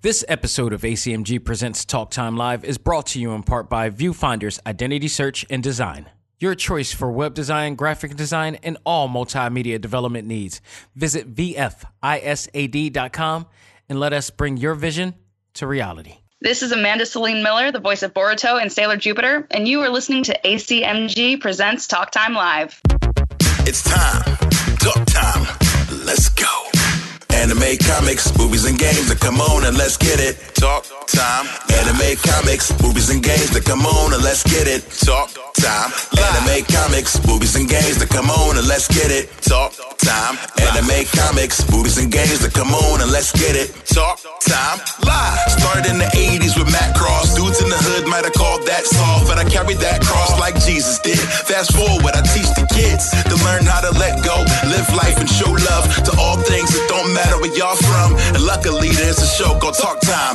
This episode of ACMG Presents Talk Time Live is brought to you in part by Viewfinder's Identity Search and Design. Your choice for web design, graphic design, and all multimedia development needs. Visit VFISAD.com and let us bring your vision to reality. This is Amanda Celine Miller, the voice of Boruto and Sailor Jupiter, and you are listening to ACMG Presents Talk Time Live. It's time. Talk time. Let's go. Anime, comics, movies, and games. That come on and let's get it. Talk time. Anime, comics, movies, and games. That come on and let's get it. Talk time. Anime, comics, movies, and games. That come on and let's get it. Talk time. Anime, comics, movies, and games. That come on and let's get it. Talk time. Live. Started in the 80s with Macross. Dudes in the hood might have called that soft, but I carried that cross like Jesus did. Fast forward, I teach the kids to learn how to let go, live life, and show love to all things that don't matter where y'all from. And luckily, there's a show called Talk Time.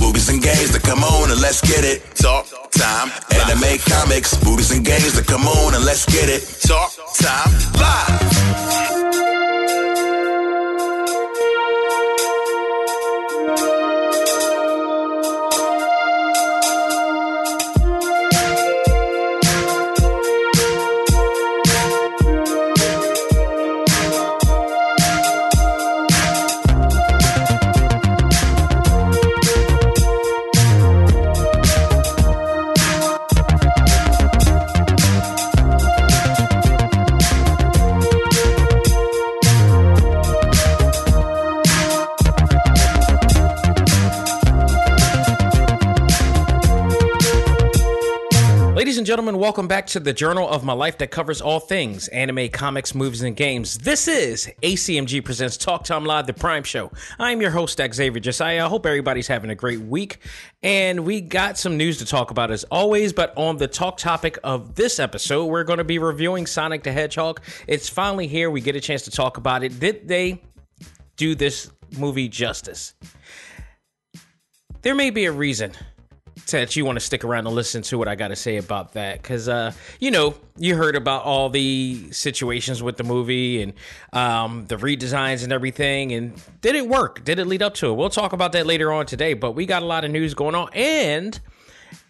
movies, and games that come on and let's get it. Talk time. Anime, comics, movies, and games that come on and let's get it. Talk time. Live. Ladies and gentlemen, welcome back to the journal of my life that covers all things anime, comics, movies, and games. This is ACMG Presents Talk Time Live, the Prime Show. I'm your host, Xavier Josiah. I hope everybody's having a great week. And we got some news to talk about as always, but on the talk topic of this episode, we're going to be reviewing Sonic the Hedgehog. It's finally here. We get a chance to talk about it. Did they do this movie justice? There may be a reason that you want to stick around and listen to what I got to say about that. Because uh, you know you heard about all the situations with the movie and um, the redesigns and everything and did it work? Did it lead up to it? We'll talk about that later on today but we got a lot of news going on and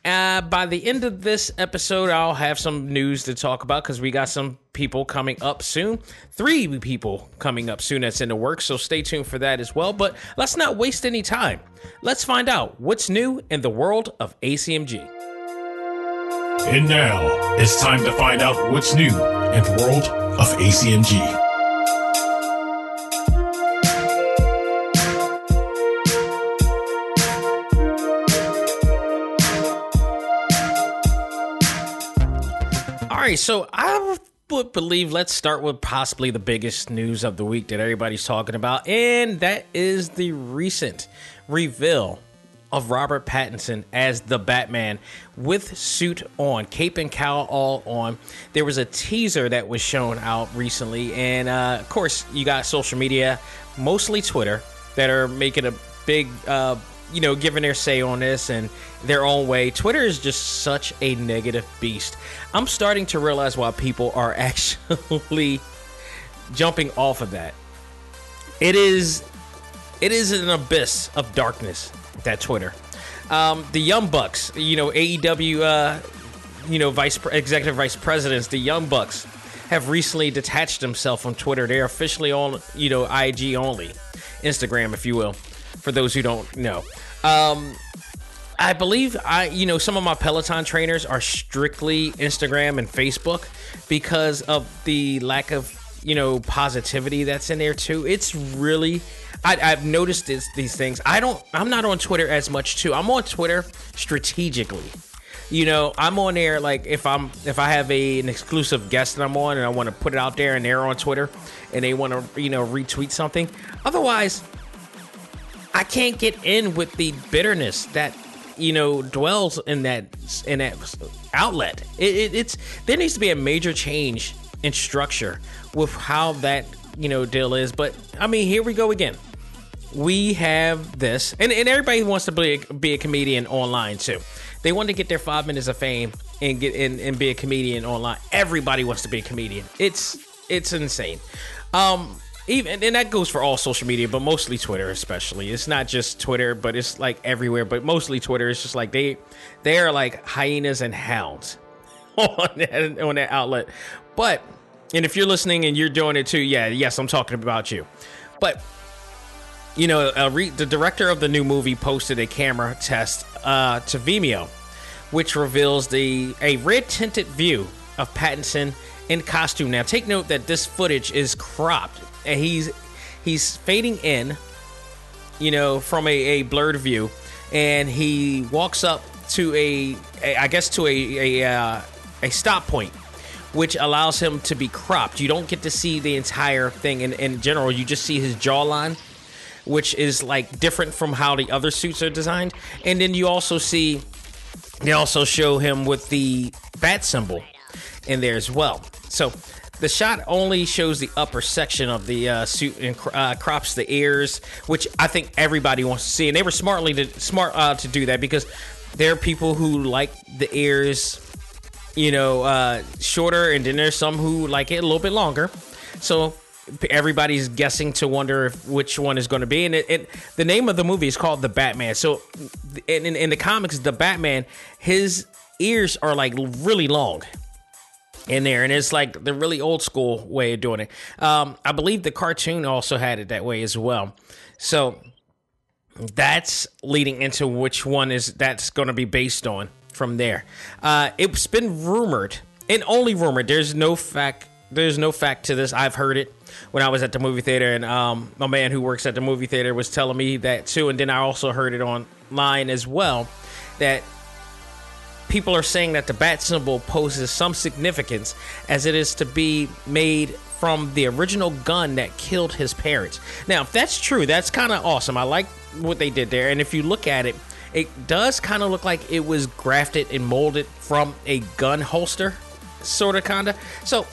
uh, by the end of this episode, I'll have some news to talk about because we got some people coming up soon. Three people coming up soon that's in the works, so stay tuned for that as well. But let's not waste any time. Let's find out what's new in the world of ACMG. And now it's time to find out what's new in the world of ACMG. Right, so I would believe let's start with possibly the biggest news of the week that everybody's talking about, and that is the recent reveal of Robert Pattinson as the Batman with suit on, cape and cowl all on. There was a teaser that was shown out recently, and uh, of course, you got social media, mostly Twitter, that are making a big, uh, you know, giving their say on this and their own way. Twitter is just such a negative beast. I'm starting to realize why people are actually jumping off of that. It is it is an abyss of darkness that Twitter. Um, the Young Bucks, you know, AEW, uh, you know, vice executive vice presidents, the Young Bucks have recently detached themselves from Twitter. They're officially on, you know, IG only, Instagram, if you will, for those who don't know. Um, I believe I, you know, some of my Peloton trainers are strictly Instagram and Facebook because of the lack of, you know, positivity that's in there too. It's really, I, I've noticed this, these things. I don't, I'm not on Twitter as much too. I'm on Twitter strategically. You know, I'm on there like if I'm if I have a an exclusive guest that I'm on and I want to put it out there and they're on Twitter and they want to you know retweet something. Otherwise, I can't get in with the bitterness that you know dwells in that in that outlet. It, it, it's there needs to be a major change in structure with how that you know deal is. But I mean, here we go again. We have this, and, and everybody wants to be a, be a comedian online too. They want to get their five minutes of fame and get in and be a comedian online. Everybody wants to be a comedian. It's it's insane. Um, even and that goes for all social media, but mostly Twitter, especially. It's not just Twitter, but it's like everywhere. But mostly Twitter. It's just like they they are like hyenas and hounds on that on that outlet. But and if you're listening and you're doing it too, yeah, yes, I'm talking about you. But you know, uh, re- the director of the new movie posted a camera test uh, to Vimeo, which reveals the a red tinted view of Pattinson in costume. Now, take note that this footage is cropped, and he's he's fading in, you know, from a, a blurred view, and he walks up to a, a I guess to a a, uh, a stop point which allows him to be cropped. You don't get to see the entire thing in, in general. You just see his jawline, which is like different from how the other suits are designed. And then you also see they also show him with the bat symbol in there as well. So the shot only shows the upper section of the uh, suit and uh, crops the ears, which I think everybody wants to see. And they were smartly to, smart uh, to do that because there are people who like the ears you know, uh, shorter, and then there's some who like it a little bit longer. So everybody's guessing to wonder if, which one is going to be. And it, the name of the movie is called The Batman. So in, in, in the comics, the Batman, his ears are like really long in there, and it's like the really old school way of doing it. Um, I believe the cartoon also had it that way as well. So that's leading into which one is that's going to be based on from there. Uh, it's been rumored, and only rumored. There's no fact. There's no fact to this. I've heard it when I was at the movie theater, and um, a man who works at the movie theater was telling me that too. And then I also heard it online as well that people are saying that the bat symbol poses some significance as it is to be made from the original gun that killed his parents. Now, if that's true, that's kind of awesome. I like what they did there. And if you look at it, it does kind of look like it was grafted and molded from a gun holster, sort of, kind of. So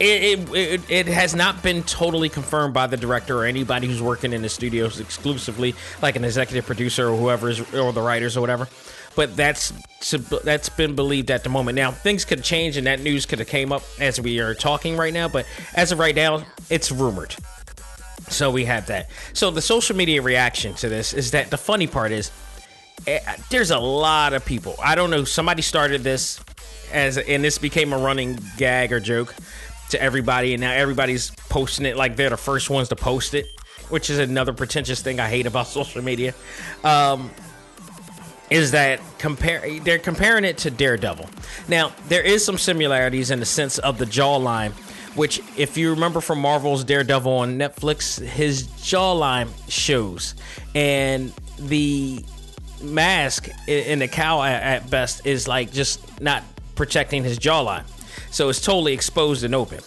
it, it, it, has not been totally confirmed by the director or anybody who's working in the studios exclusively, like an executive producer or whoever is, or the writers or whatever. But that's that's been believed at the moment. Now things could change, and that news could have came up as we are talking right now. But as of right now, it's rumored. So we have that. So the social media reaction to this is that the funny part is eh, there's a lot of people. I don't know. Somebody started this as, and this became a running gag or joke to everybody, and now everybody's posting it like they're the first ones to post it, which is another pretentious thing I hate about social media. Um, is that compare they're comparing it to Daredevil. Now, there is some similarities in the sense of the jawline which, if you remember from Marvel's Daredevil on Netflix, his jawline shows, and the mask in the cowl at best is like just not protecting his jawline, so it's totally exposed and open.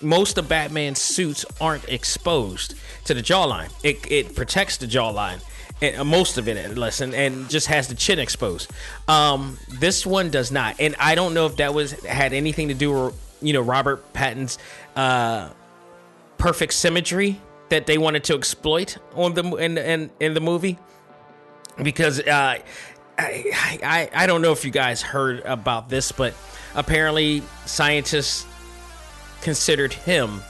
Most of Batman's suits aren't exposed to the jawline. It, it protects the jawline and uh, most of it least, and, and just has the chin exposed. Um, this one does not, and I don't know if that was had anything to do with you know Robert Pattinson's uh, perfect symmetry that they wanted to exploit on the in in, in the movie because uh, I, I I don't know if you guys heard about this, but apparently scientists considered him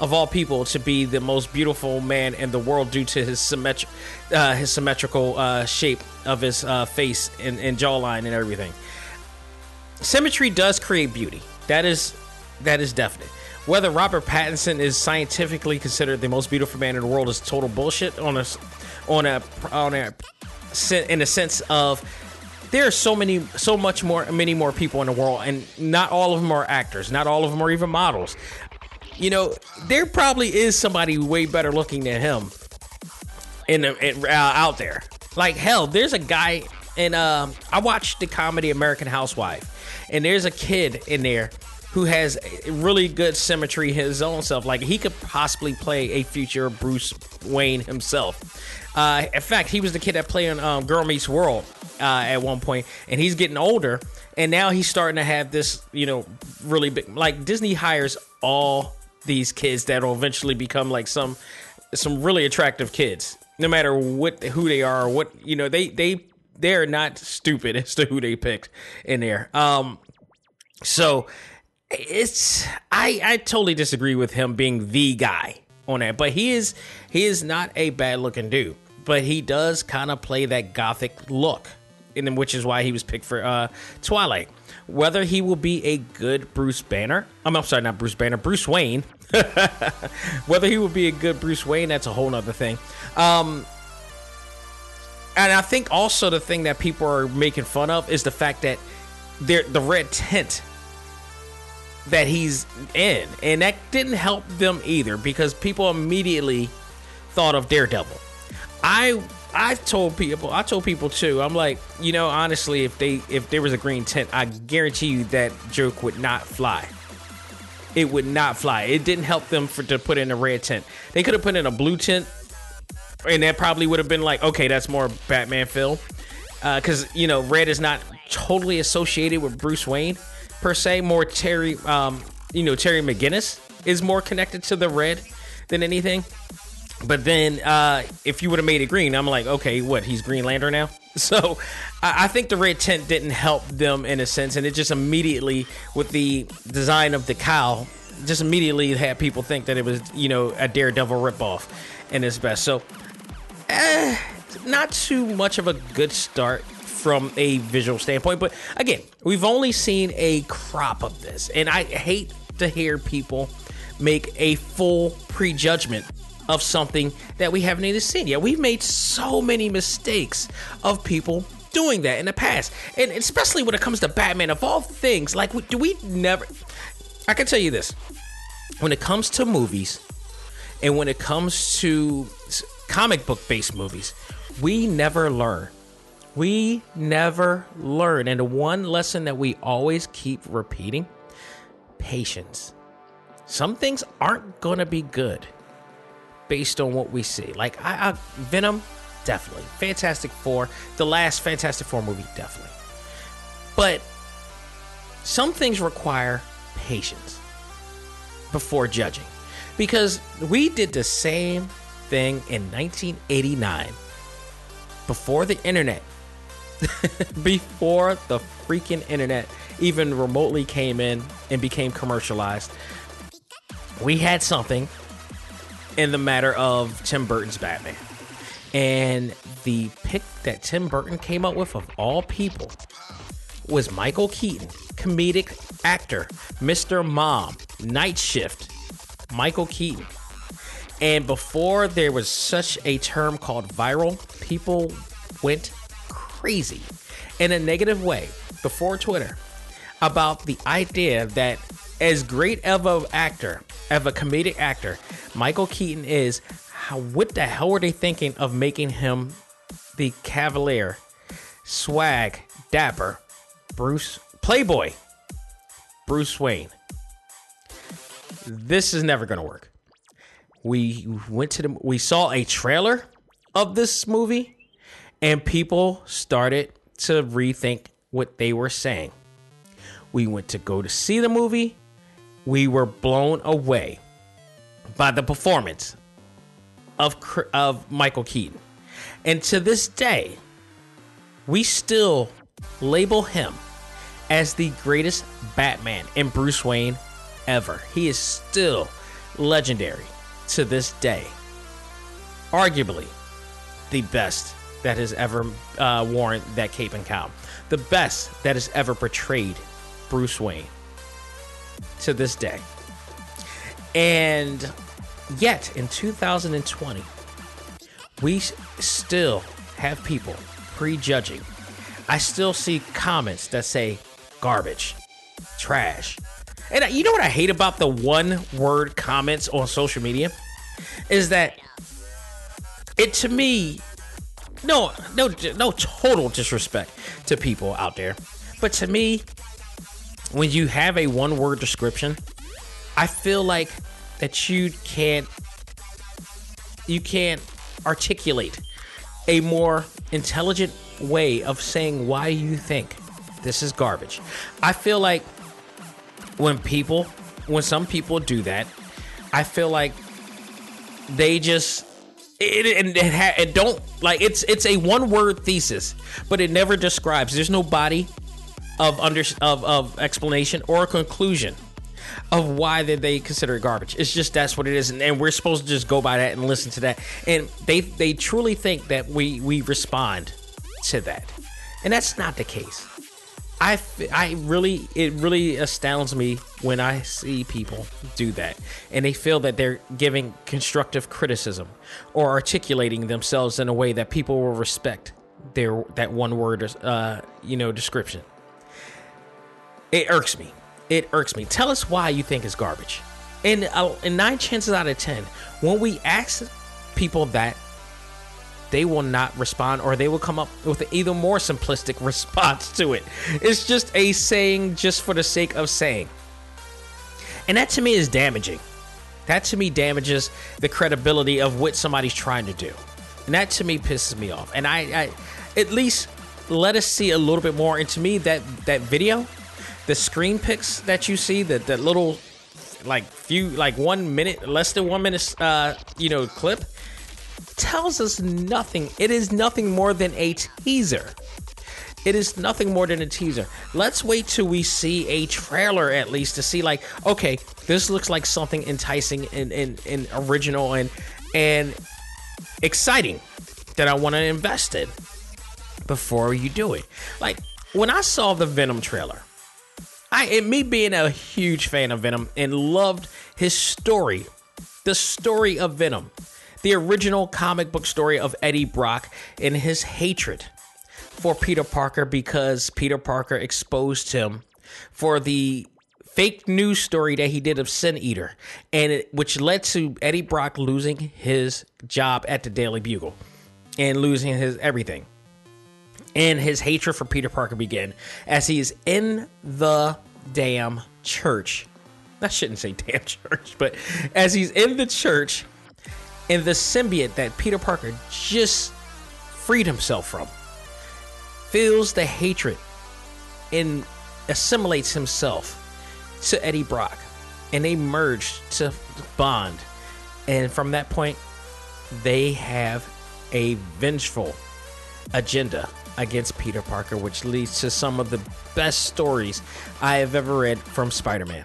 of all people to be the most beautiful man in the world due to his symmetri- uh, his symmetrical uh, shape of his uh, face and, and jawline and everything. Symmetry does create beauty. That is that is definite. Whether Robert Pattinson is scientifically considered the most beautiful man in the world is total bullshit on a on a on a in a sense of there are so many so much more many more people in the world and not all of them are actors not all of them are even models. You know there probably is somebody way better looking than him in, in uh, out there. Like hell there's a guy and um, i watched the comedy american housewife and there's a kid in there who has really good symmetry his own self. Like he could possibly play a future Bruce Wayne himself. Uh, in fact, he was the kid that played on um, Girl Meets World uh, at one point, and he's getting older, and now he's starting to have this, you know, really big. Like Disney hires all these kids that will eventually become like some some really attractive kids, no matter what who they are what you know. They they they're not stupid as to who they picked in there. Um, so it's I I totally disagree with him being the guy on that, but he is he is not a bad looking dude, but he does kind of play that gothic look, and which is why he was picked for uh, Twilight. Whether he will be a good Bruce Banner, I'm, I'm sorry, not Bruce Banner, Bruce Wayne. Whether he will be a good Bruce Wayne, that's a whole nother thing. Um, and I think also the thing that people are making fun of is the fact that the red tint that he's in, and that didn't help them either because people immediately thought of Daredevil. I I told people I told people too. I'm like, you know, honestly, if they if there was a green tent, I guarantee you that joke would not fly. It would not fly. It didn't help them for to put in a red tent. They could have put in a blue tent, and that probably would have been like, okay, that's more Batman feel, because uh, you know, red is not totally associated with Bruce Wayne per se. More Terry, um, you know, Terry McGinnis is more connected to the red than anything. But then, uh, if you would have made it green, I'm like, okay, what? He's Green Lantern now. So, I, I think the red tint didn't help them in a sense, and it just immediately, with the design of the cowl, just immediately had people think that it was, you know, a Daredevil ripoff in its best. So, eh, not too much of a good start from a visual standpoint. But again, we've only seen a crop of this, and I hate to hear people make a full prejudgment of something that we haven't even seen yet. We've made so many mistakes of people doing that in the past, and especially when it comes to Batman. Of all things, like do we never? I can tell you this: when it comes to movies, and when it comes to comic book based movies, we never learn. We never learn. And the one lesson that we always keep repeating patience. Some things aren't going to be good based on what we see. Like I, I, Venom, definitely. Fantastic Four, the last Fantastic Four movie, definitely. But some things require patience before judging. Because we did the same thing in 1989 before the internet. before the freaking internet even remotely came in and became commercialized. We had something in the matter of Tim Burton's Batman. And the pick that Tim Burton came up with, of all people, was Michael Keaton, comedic actor, Mr. Mom, Night Shift, Michael Keaton. And before there was such a term called viral, people went crazy in a negative way before Twitter about the idea that as great of an actor, of a comedic actor, Michael Keaton is, how, what the hell were they thinking of making him the cavalier, swag, dapper, Bruce, Playboy, Bruce Wayne? This is never going to work. We went to the, we saw a trailer of this movie, and people started to rethink what they were saying. We went to go to see the movie we were blown away by the performance of of Michael Keaton. And to this day, we still label him as the greatest Batman and Bruce Wayne ever. He is still legendary to this day. Arguably the best that has ever uh, worn that cape and cowl. The best that has ever portrayed Bruce Wayne to this day. And yet, in 2020, we still have people prejudging. I still see comments that say garbage, trash. And you know what I hate about the one word comments on social media? Is that it to me, no, no, no total disrespect to people out there. But to me, when you have a one word description, I feel like that you can't you can't articulate a more intelligent way of saying why you think this is garbage. I feel like when people when some people do that, I feel like they just it, it, it, ha, don't like it's it's a one word thesis, but it never describes. There's no body of under of, of explanation or conclusion of why did they consider it garbage. It's just that's what it is, and, and, we're supposed to just go by that and listen to that. And they they truly think that we we respond to that, and that's not the case. I, I really it really astounds me when I see people do that and they feel that they're giving constructive criticism or articulating themselves in a way that people will respect their that one word uh you know description. It irks me. It irks me. Tell us why you think it's garbage. And uh, and nine chances out of ten, when we ask people that they will not respond or they will come up with an even more simplistic response to it. It's just a saying just for the sake of saying. And that to me is damaging. That to me damages the credibility of what somebody's trying to do. And that to me pisses me off. And I, I at least let us see a little bit more. And to me, that that video, the screen pics that you see, that that little like few like one minute, less than one minute uh, you know, clip tells us nothing. It is nothing more than a teaser. It is nothing more than a teaser. Let's wait till we see a trailer at least to see like, okay, this looks like something enticing and, and, and original and and exciting that I want to invest in before you do it. Like when I saw the Venom trailer, I and me being a huge fan of Venom and loved his story, the story of Venom the original comic book story of Eddie Brock and his hatred for Peter Parker because Peter Parker exposed him for the fake news story that he did of Sin Eater, and it, which led to Eddie Brock losing his job at the Daily Bugle and losing his everything. And his hatred for Peter Parker began as he is in the damn church. I shouldn't say damn church, but as he's in the church and the symbiote that Peter Parker just freed himself from feels the hatred and assimilates himself to Eddie Brock. And they merge to bond. And from that point, they have a vengeful agenda against Peter Parker, which leads to some of the best stories I have ever read from Spider Man.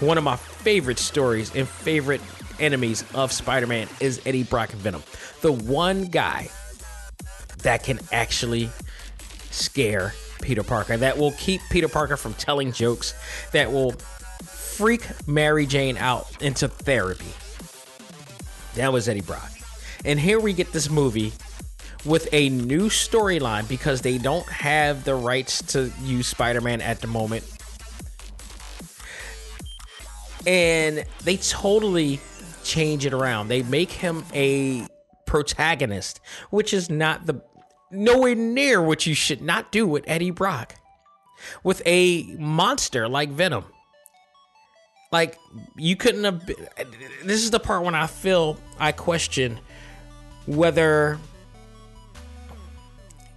One of my favorite stories and favorite enemies of Spider Man is Eddie Brock and Venom. The one guy that can actually scare Peter Parker, that will keep Peter Parker from telling jokes, that will freak Mary Jane out into therapy. That was Eddie Brock. And here we get this movie with a new storyline because they don't have the rights to use Spider Man at the moment. And they totally change it around. They make him a protagonist, which is not the nowhere near what you should not do with Eddie Brock. With a monster like Venom. Like you couldn't have this is the part when I feel I question whether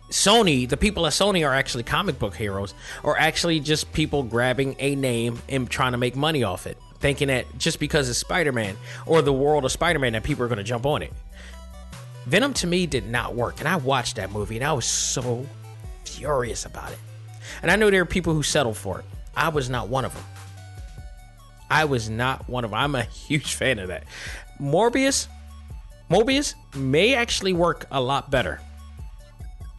Sony, the people at Sony are actually comic book heroes or actually just people grabbing a name and trying to make money off it thinking that just because it's Spider-Man or the world of Spider-Man that people are going to jump on it. Venom to me did not work, and I watched that movie and I was so furious about it. And I know there are people who settle for it. I was not one of them. I was not one of them. I'm a huge fan of that. Morbius, Mobius may actually work a lot better.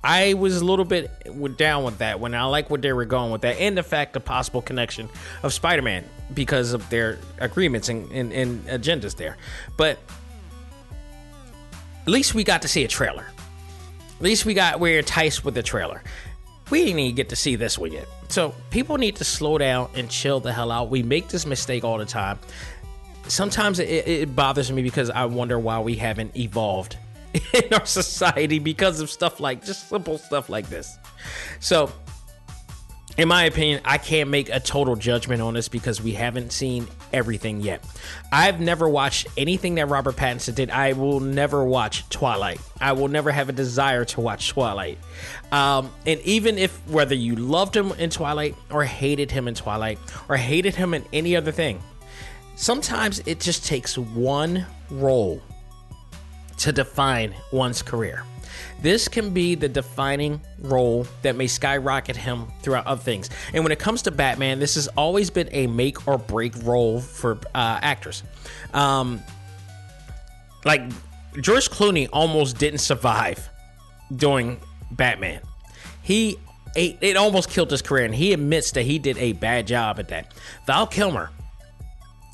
I was a little bit down with that when I like what they were going with that, and the fact the possible connection of Spider-Man because of their agreements and, and, and agendas there. But at least we got to see a trailer. At least we got we're enticed with the trailer. We didn't even get to see this one yet. So people need to slow down and chill the hell out. We make this mistake all the time. Sometimes it, it bothers me because I wonder why we haven't evolved in our society because of stuff like just simple stuff like this. So in my opinion, I can't make a total judgment on this because we haven't seen everything yet. I've never watched anything that Robert Pattinson did. I will never watch Twilight. I will never have a desire to watch Twilight. Um, and even if whether you loved him in Twilight or hated him in Twilight or hated him in any other thing, sometimes it just takes one role to define one's career. This can be the defining role that may skyrocket him throughout other things. And when it comes to Batman, this has always been a make or break role for uh, actors. Um, like George Clooney almost didn't survive doing Batman. He it, it almost killed his career, and he admits that he did a bad job at that. Val Kilmer,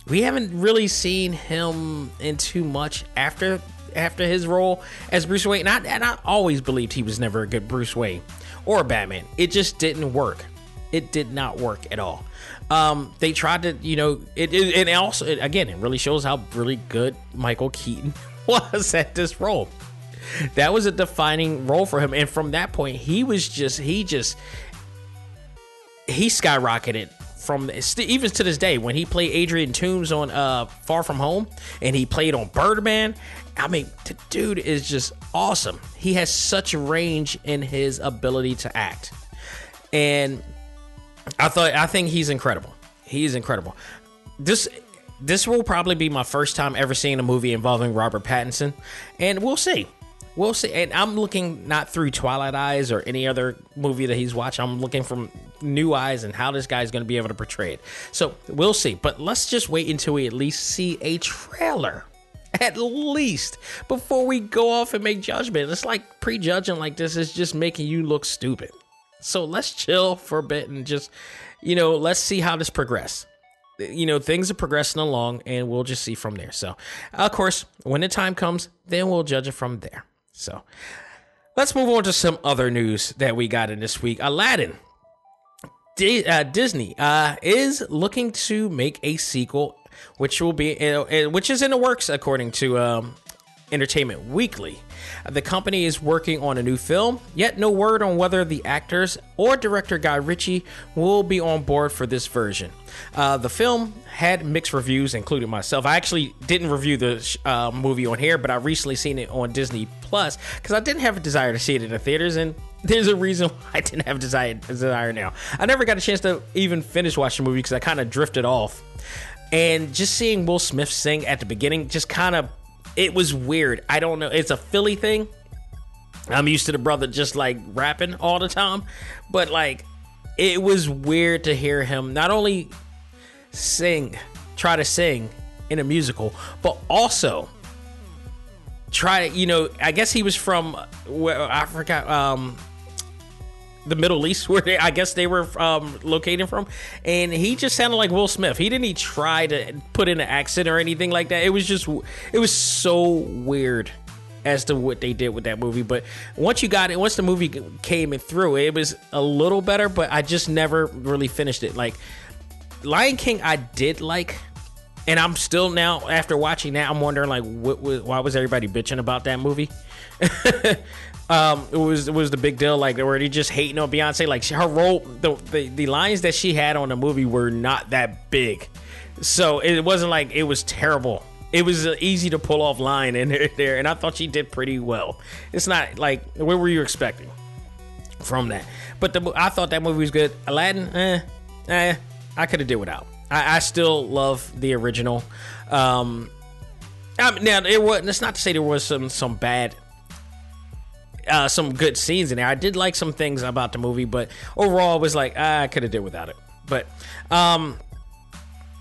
we haven't really seen him in too much after after his role as Bruce Wayne. And I, and I always believed he was never a good Bruce Wayne or Batman. It just didn't work. It did not work at all. Um, they tried to, you know, it, it and also it, again, it really shows how really good Michael Keaton was at this role. That was a defining role for him, and from that point, he was just he just he skyrocketed from even to this day when he played Adrian Toomes on uh, Far From Home and he played on Birdman. I mean, the dude is just awesome. He has such range in his ability to act, and I thought I think he's incredible. He's incredible. This this will probably be my first time ever seeing a movie involving Robert Pattinson, and we'll see. We'll see. And I'm looking not through Twilight eyes or any other movie that he's watched. I'm looking from new eyes and how this guy's going to be able to portray it. So we'll see. But let's just wait until we at least see a trailer. At least before we go off and make judgment. It's like prejudging like this is just making you look stupid. So let's chill for a bit and just, you know, let's see how this progresses you know things are progressing along and we'll just see from there so of course when the time comes then we'll judge it from there so let's move on to some other news that we got in this week. Aladdin. D- uh, Disney uh, is looking to make a sequel, which will be which is in the works according to um, Entertainment Weekly. The company is working on a new film, yet no word on whether the actors or director Guy Ritchie will be on board for this version. Uh, the film had mixed reviews, including myself. I actually didn't review the uh, movie on here, but I recently seen it on Disney Plus because I didn't have a desire to see it in the theaters, and there's a reason why I didn't have desire, desire now. I never got a chance to even finish watching the movie because I kind of drifted off. And just seeing Will Smith sing at the beginning just kind of it was weird. I don't know. It's a Philly thing. I'm used to the brother just like rapping all the time, but like it was weird to hear him not only sing, try to sing in a musical, but also try to, you know, I guess he was from where I forgot um the Middle East, where they, I guess they were um, located from, and he just sounded like Will Smith. He didn't even try to put in an accent or anything like that. It was just, it was so weird as to what they did with that movie. But once you got it, once the movie came and through, it was a little better. But I just never really finished it. Like Lion King, I did like. And I'm still now after watching that, I'm wondering like, what was why was everybody bitching about that movie? um, it was it was the big deal. Like, they were just hating on Beyonce? Like, her role, the, the the lines that she had on the movie were not that big, so it wasn't like it was terrible. It was an easy to pull off line in there, and I thought she did pretty well. It's not like what were you expecting from that? But the, I thought that movie was good. Aladdin, eh, eh, I could have did without. I, I, still love the original. Um, I mean, now it was. It's not to say there was some some bad uh, some good scenes in there. I did like some things about the movie, but overall, it was like ah, I could have did without it. But um,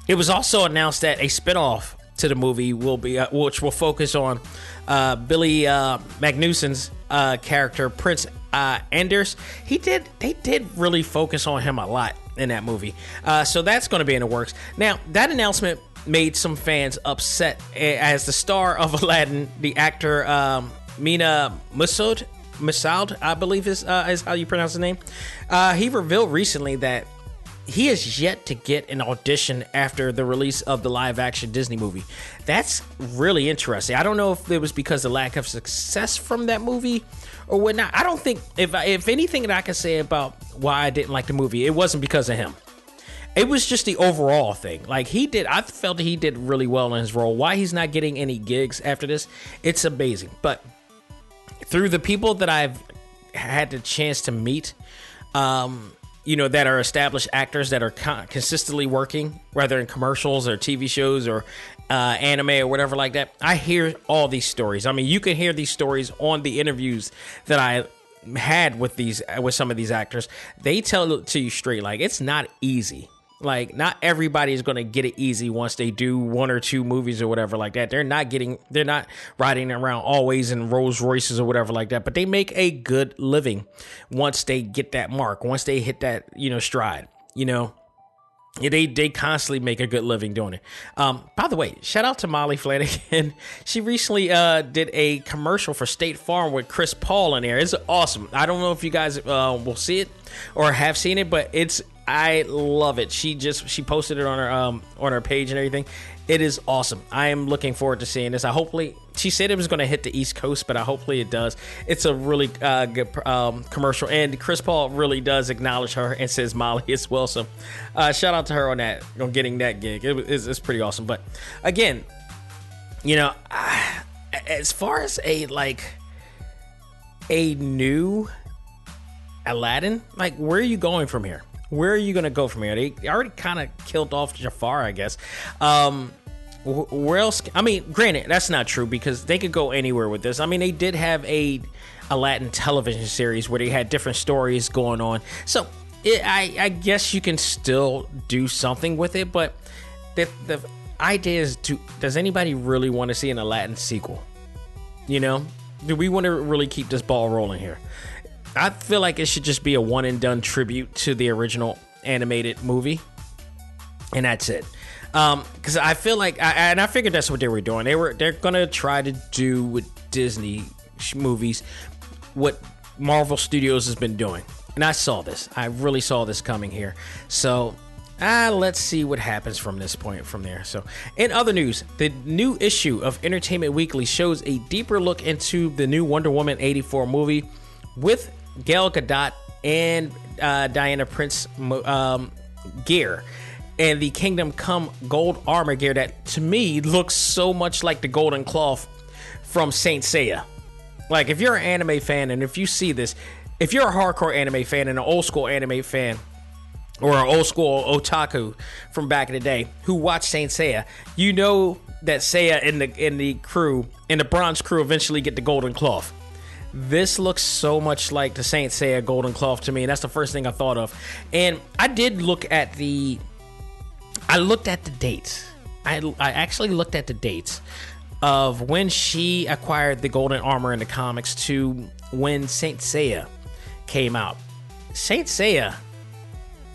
it was also announced that a spinoff to the movie will be, uh, which will focus on uh, Billy uh, Magnussen's uh, character, Prince uh, Anders. He did, they did really focus on him a lot in that movie. Uh, so that's going to be in the works. Now, that announcement made some fans upset as the star of Aladdin, the actor um, Mena Massoud, Massoud, I believe is uh, is how you pronounce his name. Uh, he revealed recently that he has yet to get an audition after the release of the live action Disney movie. That's really interesting. I don't know if it was because of the lack of success from that movie or whatnot. I don't think if if anything that I can say about why I didn't like the movie, it wasn't because of him. It was just the overall thing. Like he did, I felt he did really well in his role. Why he's not getting any gigs after this, it's amazing. But through the people that I've had the chance to meet, um, you know, that are established actors that are con- consistently working, whether in commercials or TV shows or uh, anime or whatever like that. I hear all these stories. I mean, you can hear these stories on the interviews that I had with these with some of these actors. They tell it to you straight, like it's not easy. Like not everybody is going to get it easy once they do one or two movies or whatever like that. They're not getting they're not riding around always in Rolls Royces or whatever like that, but they make a good living once they get that mark, once they hit that, you know, stride, you know. Yeah, they they constantly make a good living doing it. Um, by the way, shout out to Molly Flanagan. She recently uh, did a commercial for State Farm with Chris Paul in there. It's awesome. I don't know if you guys uh, will see it or have seen it, but it's I love it. She just she posted it on her um on her page and everything. It is awesome. I am looking forward to seeing this. I hopefully she said it was going to hit the East Coast, but I hopefully it does. It's a really uh, good um, commercial, and Chris Paul really does acknowledge her and says Molly as well. So uh, shout out to her on that on getting that gig. It, it's, it's pretty awesome. But again, you know, I, as far as a like a new Aladdin, like where are you going from here? Where are you going to go from here? They already kind of killed off Jafar, I guess. Um, where else? I mean, granted, that's not true because they could go anywhere with this. I mean, they did have a Aladdin television series where they had different stories going on. So it, I, I guess you can still do something with it, but the the idea is to does anybody really want to see an Aladdin sequel? You know, do we want to really keep this ball rolling here? I feel like it should just be a one and done tribute to the original animated movie, and that's it. Because um, I feel like, I, and I figured that's what they were doing. They were they're gonna try to do with Disney movies what Marvel Studios has been doing, and I saw this. I really saw this coming here. So Ah, let's see what happens from this point from there. So, in other news, the new issue of Entertainment Weekly shows a deeper look into the new Wonder Woman 84 movie with Gal Gadot and uh, Diana Prince um, gear and the Kingdom Come gold armor gear that to me looks so much like the golden cloth from Saint Seiya. Like if you're an anime fan and if you see this, if you're a hardcore anime fan and an old school anime fan or an old school otaku from back in the day who watched Saint Seiya, you know that Seiya and the and the crew and the bronze crew eventually get the golden cloth. This looks so much like the Saint Seiya Golden Cloth to me, and that's the first thing I thought of. And I did look at the, I looked at the dates. I I actually looked at the dates of when she acquired the golden armor in the comics to when Saint Seiya came out. Saint Seiya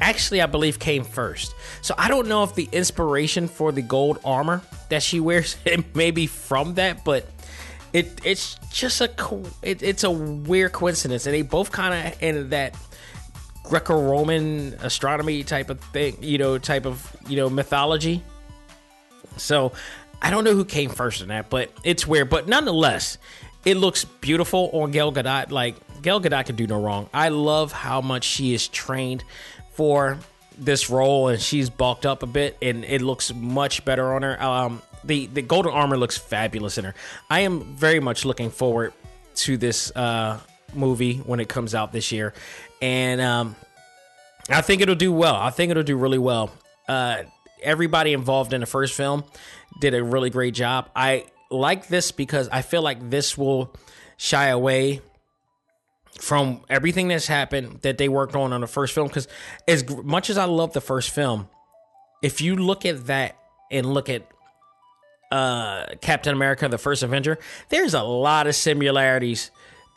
actually I believe came first. So I don't know if the inspiration for the gold armor that she wears it may be from that, but it it's just a it, it's a weird coincidence, and they both kind of in that Greco-Roman astronomy type of thing, you know, type of you know mythology. So I don't know who came first in that, but it's weird. But nonetheless, it looks beautiful on Gal Gadot. Like Gal Gadot can do no wrong. I love how much she is trained for this role, and she's bulked up a bit, and it looks much better on her. Um, the the golden armor looks fabulous in her. I am very much looking forward to this uh, movie when it comes out this year, and um, I think it'll do well. I think it'll do really well. Uh, everybody involved in the first film did a really great job. I like this because I feel like this will shy away from everything that's happened that they worked on on the first film because as much as I love the first film, if you look at that and look at uh, Captain America: The First Avenger, there's a lot of similarities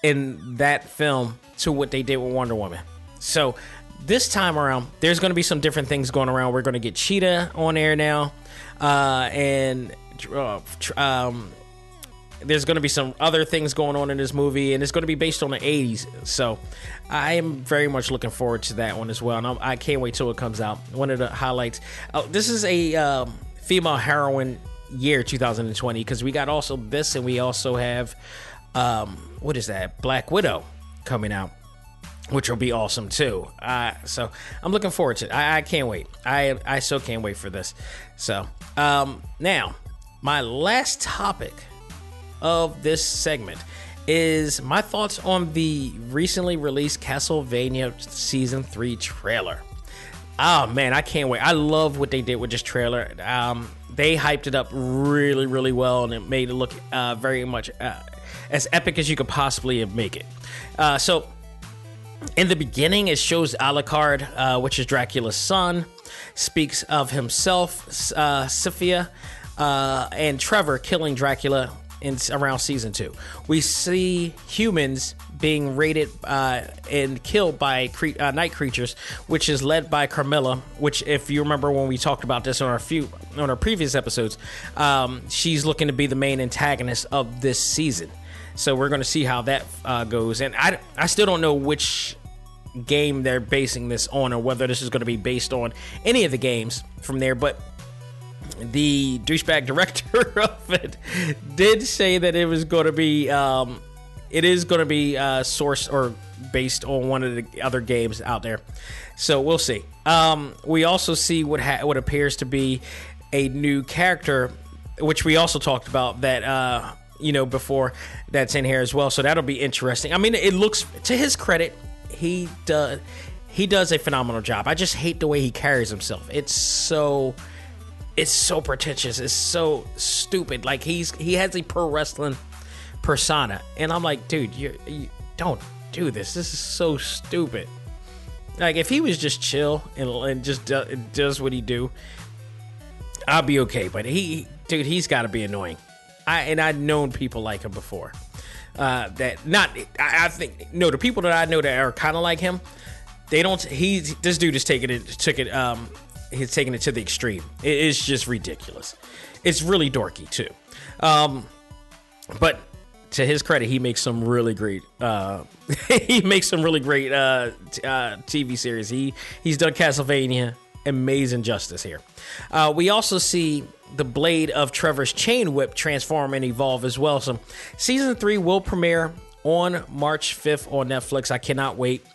in that film to what they did with Wonder Woman. So this time around, there's going to be some different things going around. We're going to get Cheetah on air now, uh, and uh, um, there's going to be some other things going on in this movie, and it's going to be based on the 80s. So I am very much looking forward to that one as well. And I'm, I can not wait till it comes out. One of the highlights. Oh, this is a um, female heroine year 2020 because we got also this, and we also have um, what is that? Black Widow coming out which will be awesome too. Uh, so I'm looking forward to it. I, I, can't wait. I I so can't wait for this. So um, now my last topic of this segment is my thoughts on the recently released Castlevania Season 3 trailer. Oh man, I can't wait. I love what they did with this trailer. Um, they hyped it up really, really well and it made it look uh, very much uh, as epic as you could possibly make it. Uh, so, in the beginning, it shows Alucard, uh, which is Dracula's son, speaks of himself, uh, Sypha, uh, and Trevor killing Dracula in around season two. We see humans being raided uh, and killed by cre- uh, night creatures, which is led by Carmilla. Which, if you remember when we talked about this on our few on our previous episodes, um, she's looking to be the main antagonist of this season. So we're going to see how that uh, goes, and I I still don't know which game they're basing this on or whether this is going to be based on any of the games from there but the douchebag director of it did say that it was going to be um, it is going to be uh, sourced or based on one of the other games out there. So we'll see. Um, we also see what ha- what appears to be a new character which we also talked about that uh, you know before that's in here as well. So that'll be interesting. I mean it looks to his credit he does he does a phenomenal job. I just hate the way he carries himself. It's so it's so pretentious. It's so stupid. Like he's he has a pro wrestling persona, and I'm like, dude, you, you don't do this. This is so stupid. Like if he was just chill and, and just do, does what he do, I'll be okay. But he, dude, he's got to be annoying. I and I've known people like him before. Uh, that not I, I think no the people that I know that are kind of like him. They don't. He this dude is taking it took it um he's taking it to the extreme. It is just ridiculous. It's really dorky too. Um, but to his credit, he makes some really great. Uh, he makes some really great uh, t- uh, TV series. He he's done Castlevania, amazing justice here. Uh, we also see the blade of Trevor's chain whip transform and evolve as well. So, season three will premiere on March 5th on Netflix. I cannot wait.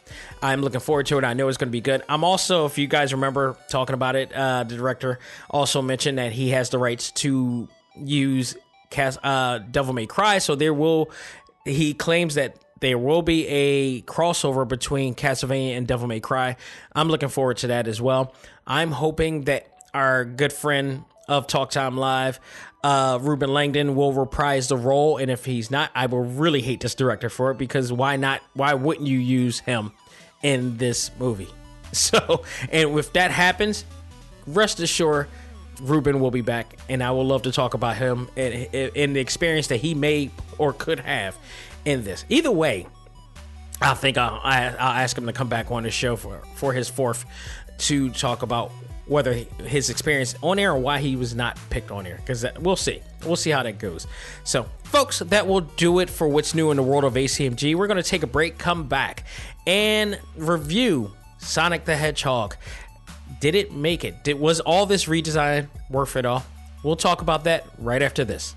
I'm looking forward to it. I know it's going to be good. I'm also, if you guys remember talking about it, uh, the director also mentioned that he has the rights to use cast, uh, Devil May Cry. So there will, he claims that there will be a crossover between Castlevania and Devil May Cry. I'm looking forward to that as well. I'm hoping that our good friend of Talk Time Live, uh, Reuben Langdon will reprise the role, and if he's not, I will really hate this director for it because why not? Why wouldn't you use him in this movie? So, and if that happens, rest assured, Reuben will be back, and I will love to talk about him and, and the experience that he may or could have in this. Either way, I think I'll, I'll ask him to come back on the show for for his fourth to talk about whether his experience on air or why he was not picked on air because we'll see. We'll see how that goes. So folks that will do it for what's new in the world of acmg we're going to take a break come back and review sonic the hedgehog did it make it? Did was all this redesign worth it all? We'll talk about that right after this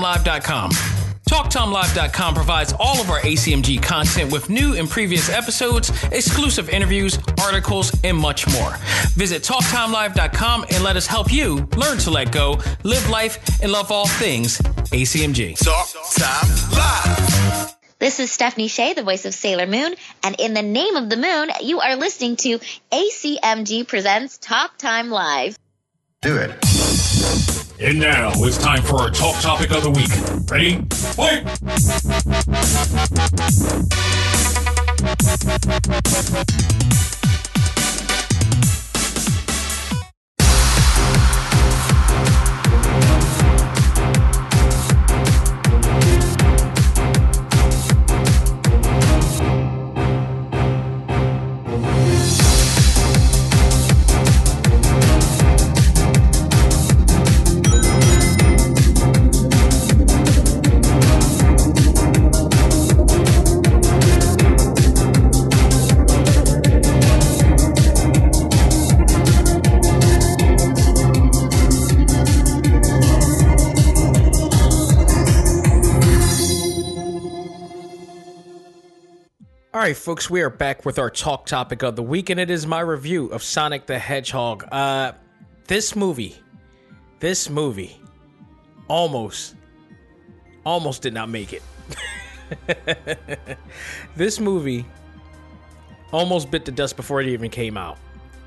Live TalkTimeLive.com. TalkTimeLive.com provides all of our ACMG content with new and previous episodes, exclusive interviews, articles, and much more. Visit TalkTimeLive.com and let us help you learn to let go, live life, and love all things ACMG. Talk Time Live. This is Stephanie Sheh, the voice of Sailor Moon, and in the name of the moon, you are listening to ACMG Presents Talk Time Live. Do it. And now it's time for our talk topic of the week. Ready? Fight! All right, folks, we are back with our talk topic of the week, and it is my review of Sonic the Hedgehog. Uh, this movie, this movie, almost, almost did not make it. this movie almost bit the dust before it even came out.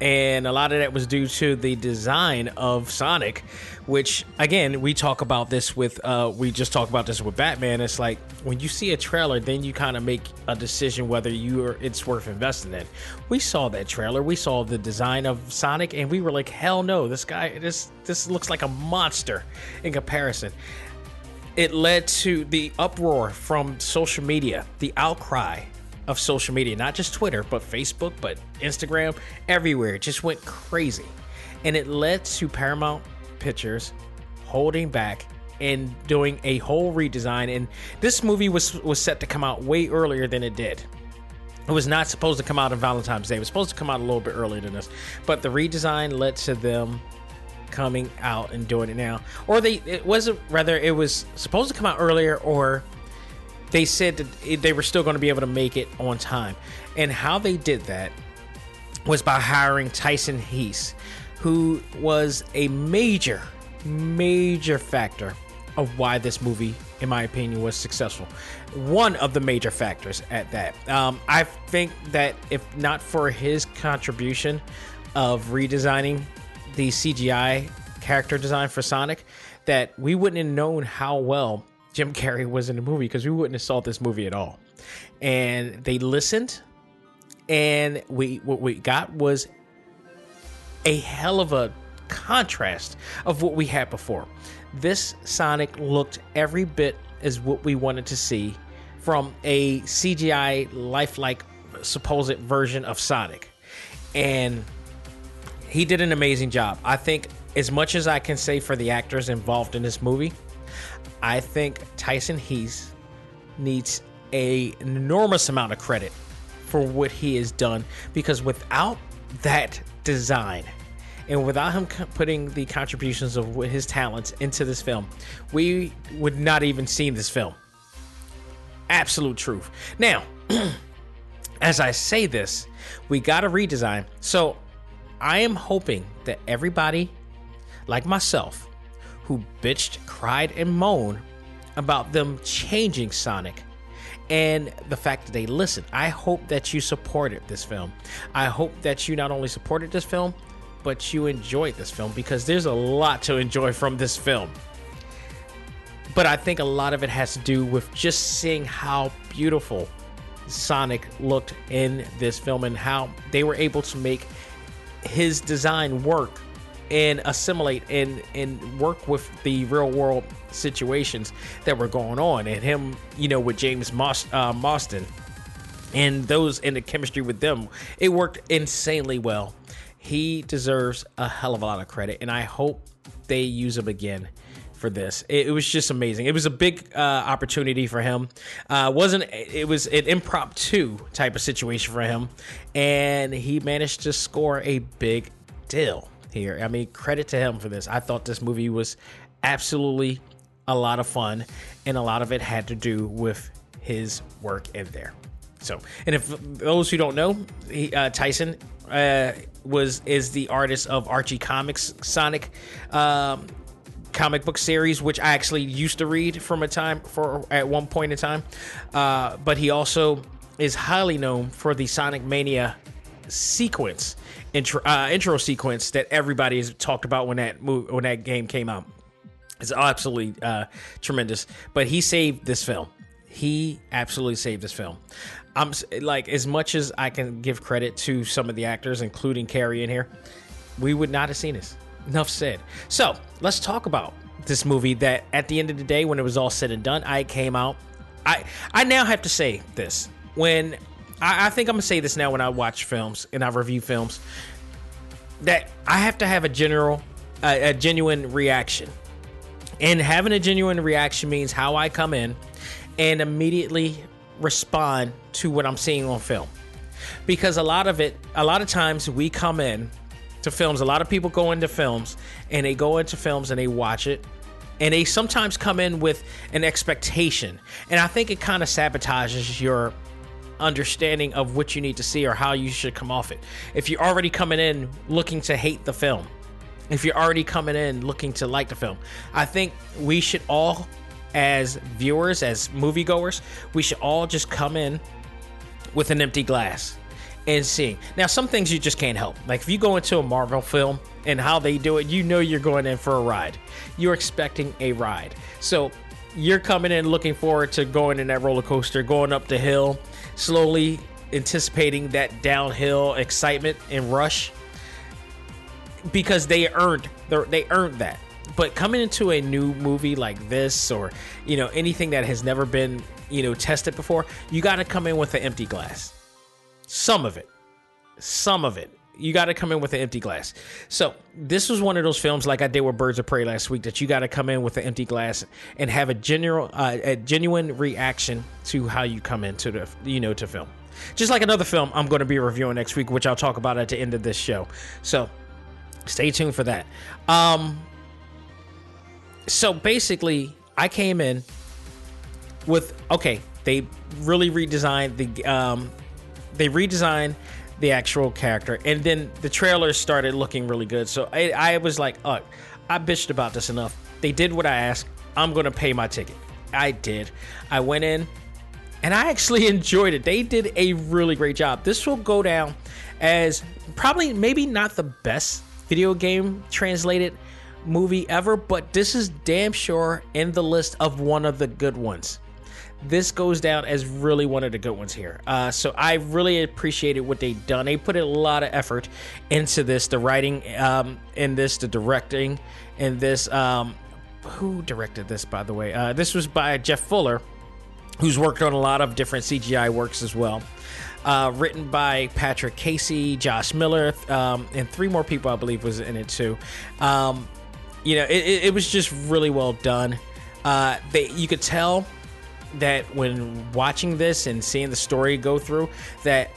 And a lot of that was due to the design of Sonic, which again, we talk about this with uh we just talked about this with Batman. It's like when you see a trailer, then you kind of make a decision whether you are it's worth investing in. We saw that trailer, we saw the design of Sonic, and we were like, hell no, this guy this this looks like a monster in comparison it led to the uproar from social media, the outcry of social media, not just Twitter, but Facebook, but Instagram, everywhere. It just went crazy. And it led to Paramount Pictures holding back and doing a whole redesign. And this movie was was set to come out way earlier than it did. It was not supposed to come out on Valentine's Day. It was supposed to come out a little bit earlier than this. But the redesign led to them coming out and doing it now. Or they it wasn't rather it was supposed to come out earlier or they said that they were still going to be able to make it on time. And how they did that was by hiring Tyson Hesse, who was a major, major factor of why this movie, in my opinion, was successful. One of the major factors at that. Um, I think that if not for his contribution of redesigning the CGI character design for Sonic, that we wouldn't have known how well Jim Carrey was in the movie because we wouldn't have saw this movie at all. And they listened, and we what we got was a hell of a contrast of what we had before. This Sonic looked every bit as what we wanted to see from a CGI lifelike supposed version of Sonic. And he did an amazing job. I think as much as I can say for the actors involved in this movie, I think Tyson Hesse needs a, an enormous amount of credit for what he has done because without that design and without him putting the contributions of his talents into this film, we would not even seen this film. Absolute truth. Now, as I say this, we got a redesign. So I am hoping that everybody, like myself, who bitched, cried, and moaned about them changing Sonic and the fact that they listened. I hope that you supported this film. I hope that you not only supported this film, but you enjoyed this film because there's a lot to enjoy from this film. But I think a lot of it has to do with just seeing how beautiful Sonic looked in this film and how they were able to make his design work and assimilate and and work with the real world situations that were going on and him you know with James Mos- uh, Marsden and those in the chemistry with them it worked insanely well he deserves a hell of a lot of credit and I hope they use him again for this. It, it was just amazing. It was a big uh, opportunity for him. Uh, wasn't it was an impromptu type of situation for him, and he managed to score a big deal here. I mean, credit to him for this. I thought this movie was absolutely a lot of fun, and a lot of it had to do with his work in there. So, and if those who don't know, he, uh, Tyson uh, was is the artist of Archie Comics Sonic um, comic book series, which I actually used to read from a time for at one point in time. Uh, but he also is highly known for the Sonic Mania sequence intro uh, intro sequence that everybody has talked about when that move when that game came out. It's absolutely uh, tremendous. But he saved this film. He absolutely saved this film. I'm like as much as I can give credit to some of the actors, including Carrey in here, we would not have seen this. Enough said. So let's talk about this movie. That at the end of the day, when it was all said and done, I came out. I I now have to say this when I, I think I'm gonna say this now when I watch films and I review films that I have to have a general a, a genuine reaction. And having a genuine reaction means how I come in and immediately respond to what I'm seeing on film. Because a lot of it, a lot of times we come in to films, a lot of people go into films and they go into films and they watch it and they sometimes come in with an expectation. And I think it kind of sabotages your understanding of what you need to see or how you should come off it. If you're already coming in looking to hate the film, if you're already coming in looking to like the film, I think we should all, as viewers, as moviegoers, we should all just come in with an empty glass and seeing. Now, some things you just can't help. Like if you go into a Marvel film and how they do it, you know you're going in for a ride. You're expecting a ride. So you're coming in looking forward to going in that roller coaster, going up the hill, slowly anticipating that downhill excitement and rush because they earned they're- earned that. But coming into a new movie like this or you know anything that has never been, you know, tested before, you got to come in with an empty glass. Some of it. Some of it. You got to come in with an empty glass. So, this was one of those films like I did with Birds of Prey last week that you got to come in with an empty glass and have a general uh, a genuine reaction to how you come into the you know to film. Just like another film I'm going to be reviewing next week which I'll talk about at the end of this show. So, stay tuned for that. Um so basically, I came in with okay, they really redesigned the um they redesigned the actual character and then the trailers started looking really good. So I, I was like, oh, I bitched about this enough. They did what I asked. I'm gonna pay my ticket. I did. I went in and I actually enjoyed it. They did a really great job. This will go down as probably maybe not the best video game translated movie ever, but this is damn sure in the list of one of the good ones. This goes down as really one of the good ones here. Uh, so I really appreciated what they done. They put a lot of effort into this, the writing um, in this, the directing in this. Um, who directed this, by the way? Uh, this was by Jeff Fowler, who's worked on a lot of different CGI works as well. Uh, written by Patrick Casey, Josh Miller, um, and three more people, I believe, was in it too. Um, you know, it, it, was just really well done. Uh, they, you could tell that when watching this and seeing the story go through, that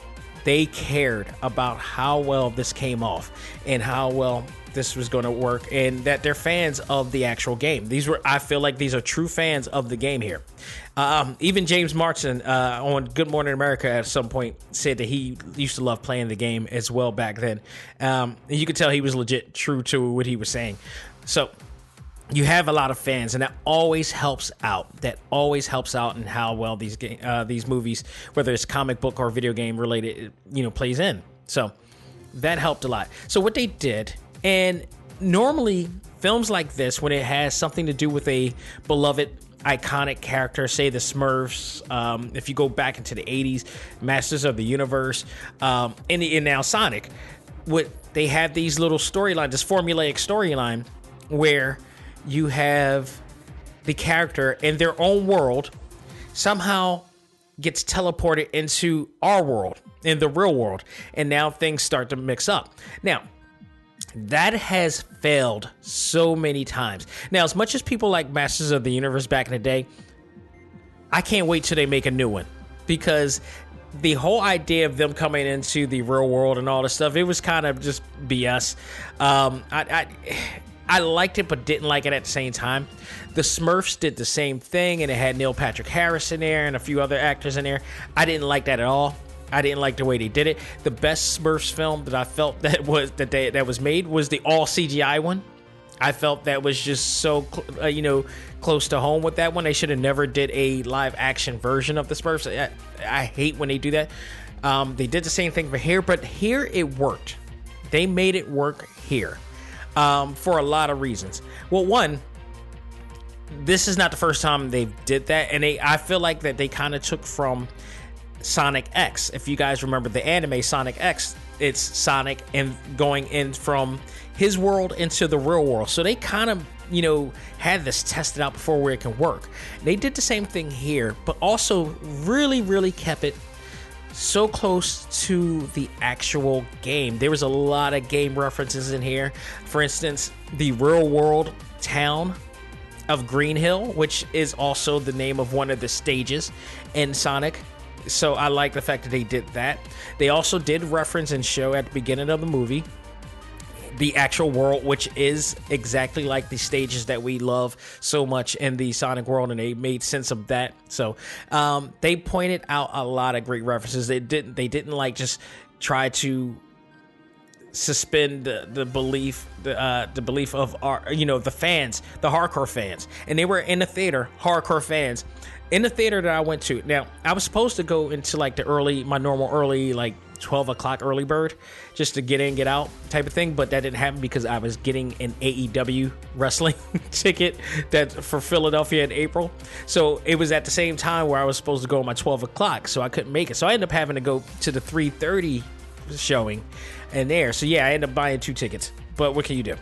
they cared about how well this came off and how well this was going to work and that they're fans of the actual game. These were i feel like these are true fans of the game here. Um, even James Marsden uh, on good morning america at some point said that he used to love playing the game as well back then. Um, and you could tell he was legit true to what he was saying. So you have a lot of fans, and that always helps out. That always helps out in how well these ga- uh, these movies, whether it's comic book or video game related, you know, plays in. So that helped a lot. So what they did, and normally films like this, when it has something to do with a beloved iconic character, say the Smurfs, um, if you go back into the '80s, Masters of the Universe, um, and, and now Sonic, what they have these little storyline, this formulaic storyline, where you have the character in their own world somehow gets teleported into our world in the real world and now things start to mix up. Now that has failed so many times. Now as much as people like masters of the universe back in the day i can't wait till they make a new one. Because the whole idea of them coming into the real world and all this stuff it was kind of just bs um, I, I I liked it, but didn't like it at the same time. The Smurfs did the same thing, and it had Neil Patrick Harris in there and a few other actors in there. I didn't like that at all. I didn't like the way they did it. The best Smurfs film that I felt that was that they that was made was the all CGI one. I felt that was just so uh, you know close to home with that one. They should have never did a live action version of the Smurfs. I, I hate when they do that. Um, they did the same thing for here, but here it worked. They made it work here um, for a lot of reasons. Well, one, this is not the first time they did that, and they I feel like that they kind of took from Sonic X. If you guys remember the anime Sonic X, it's Sonic and going in from his world into the real world. So they kind of you know had this tested out before where it can work. They did the same thing here, but also really really kept it so close to the actual game. There was a lot of game references in here. For instance, the real world town of Green Hill, which is also the name of one of the stages in Sonic. So I like the fact that they did that. They also did reference and show at the beginning of the movie the actual world, which is exactly like the stages that we love so much in the Sonic world, and they made sense of that. So um, they pointed out a lot of great references. They didn't. They didn't like just try to suspend the, the belief the uh, the belief of our you know the fans the hardcore fans and they were in the theater hardcore fans in the theater that I went to now I was supposed to go into like the early my normal early like 12 o'clock early bird just to get in get out type of thing but that didn't happen because I was getting an AEW wrestling ticket that for Philadelphia in April so it was at the same time where I was supposed to go on my 12 o'clock so I couldn't make it so I ended up having to go to the 330 showing and there. So yeah, I end up buying two tickets. But what can you do?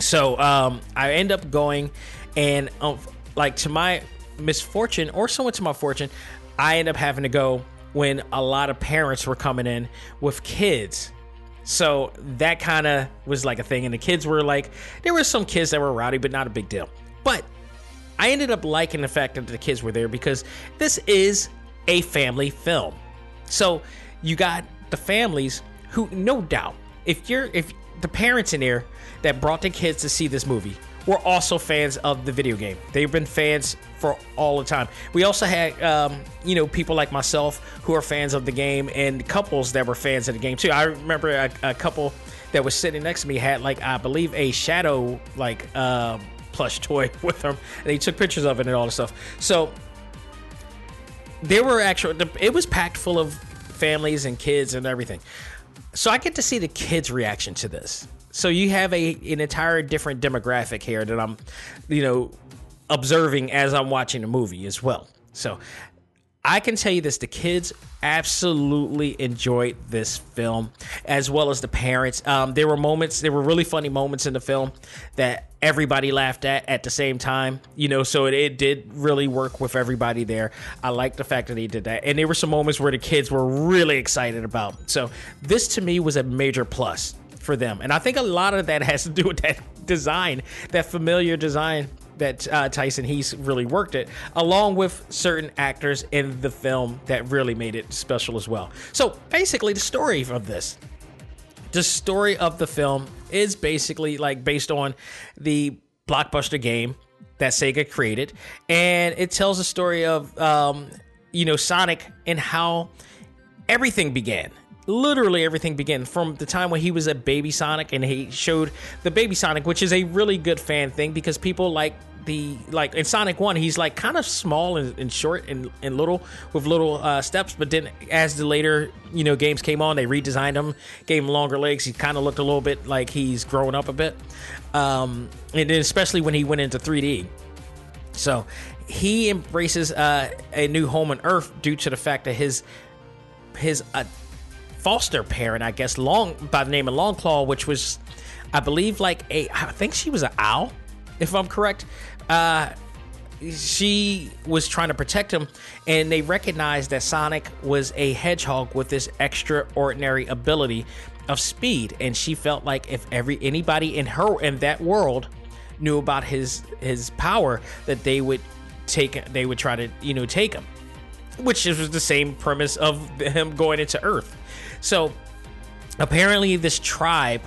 So um, I end up going, and um, like to my misfortune or somewhat to my fortune, I end up having to go when a lot of parents were coming in with kids. So that kind of was like a thing, and the kids were like, there were some kids that were rowdy, but not a big deal. But I ended up liking the fact that the kids were there because this is a family film. So you got the families who, no doubt, if you're if the parents in there that brought the kids to see this movie were also fans of the video game. They've been fans for all the time. We also had, um, you know, people like myself who are fans of the game and couples that were fans of the game too. I remember a, a couple that was sitting next to me had like I believe a shadow like uh, plush toy with them. And they took pictures of it and all the stuff. So there were actual. It was packed full of families and kids and everything. So I get to see the kids' reaction to this. So you have a an entire different demographic here that I'm, you know, observing as I'm watching the movie as well. So I can tell you this: the kids absolutely enjoyed this film, as well as the parents. Um, there were moments, there were really funny moments in the film that everybody laughed at at the same time. You know, so it, it did really work with everybody there. I like the fact that they did that, and there were some moments where the kids were really excited about. So this to me was a major plus for them, and I think a lot of that has to do with that design, that familiar design that uh, Tyson Hesse really worked it, along with certain actors in the film that really made it special as well. So basically, the story of this, the story of the film is basically like based on the blockbuster game that Sega created, and it tells a story of um, you know Sonic and how everything began literally everything began from the time when he was a baby Sonic and he showed the baby Sonic, which is a really good fan thing because people like the like in Sonic One, he's like kind of small and, and short and, and little with little uh, steps. But then as the later you know games came on, they redesigned him, gave him longer legs. He kind of looked a little bit like he's growing up a bit, um, and then especially when he went into 3D. So he embraces uh, a new home on Earth due to the fact that his his uh, foster parent, I guess, long by the name of Longclaw, which was, I believe, like a I think she was an owl, if I'm correct. Uh, she was trying to protect him, and they recognized that Sonic was a hedgehog with this extraordinary ability of speed, and she felt like if every anybody in her in that world knew about his his power, that they would take they would try to you know take him, which was the same premise of him going into Earth. So apparently, this tribe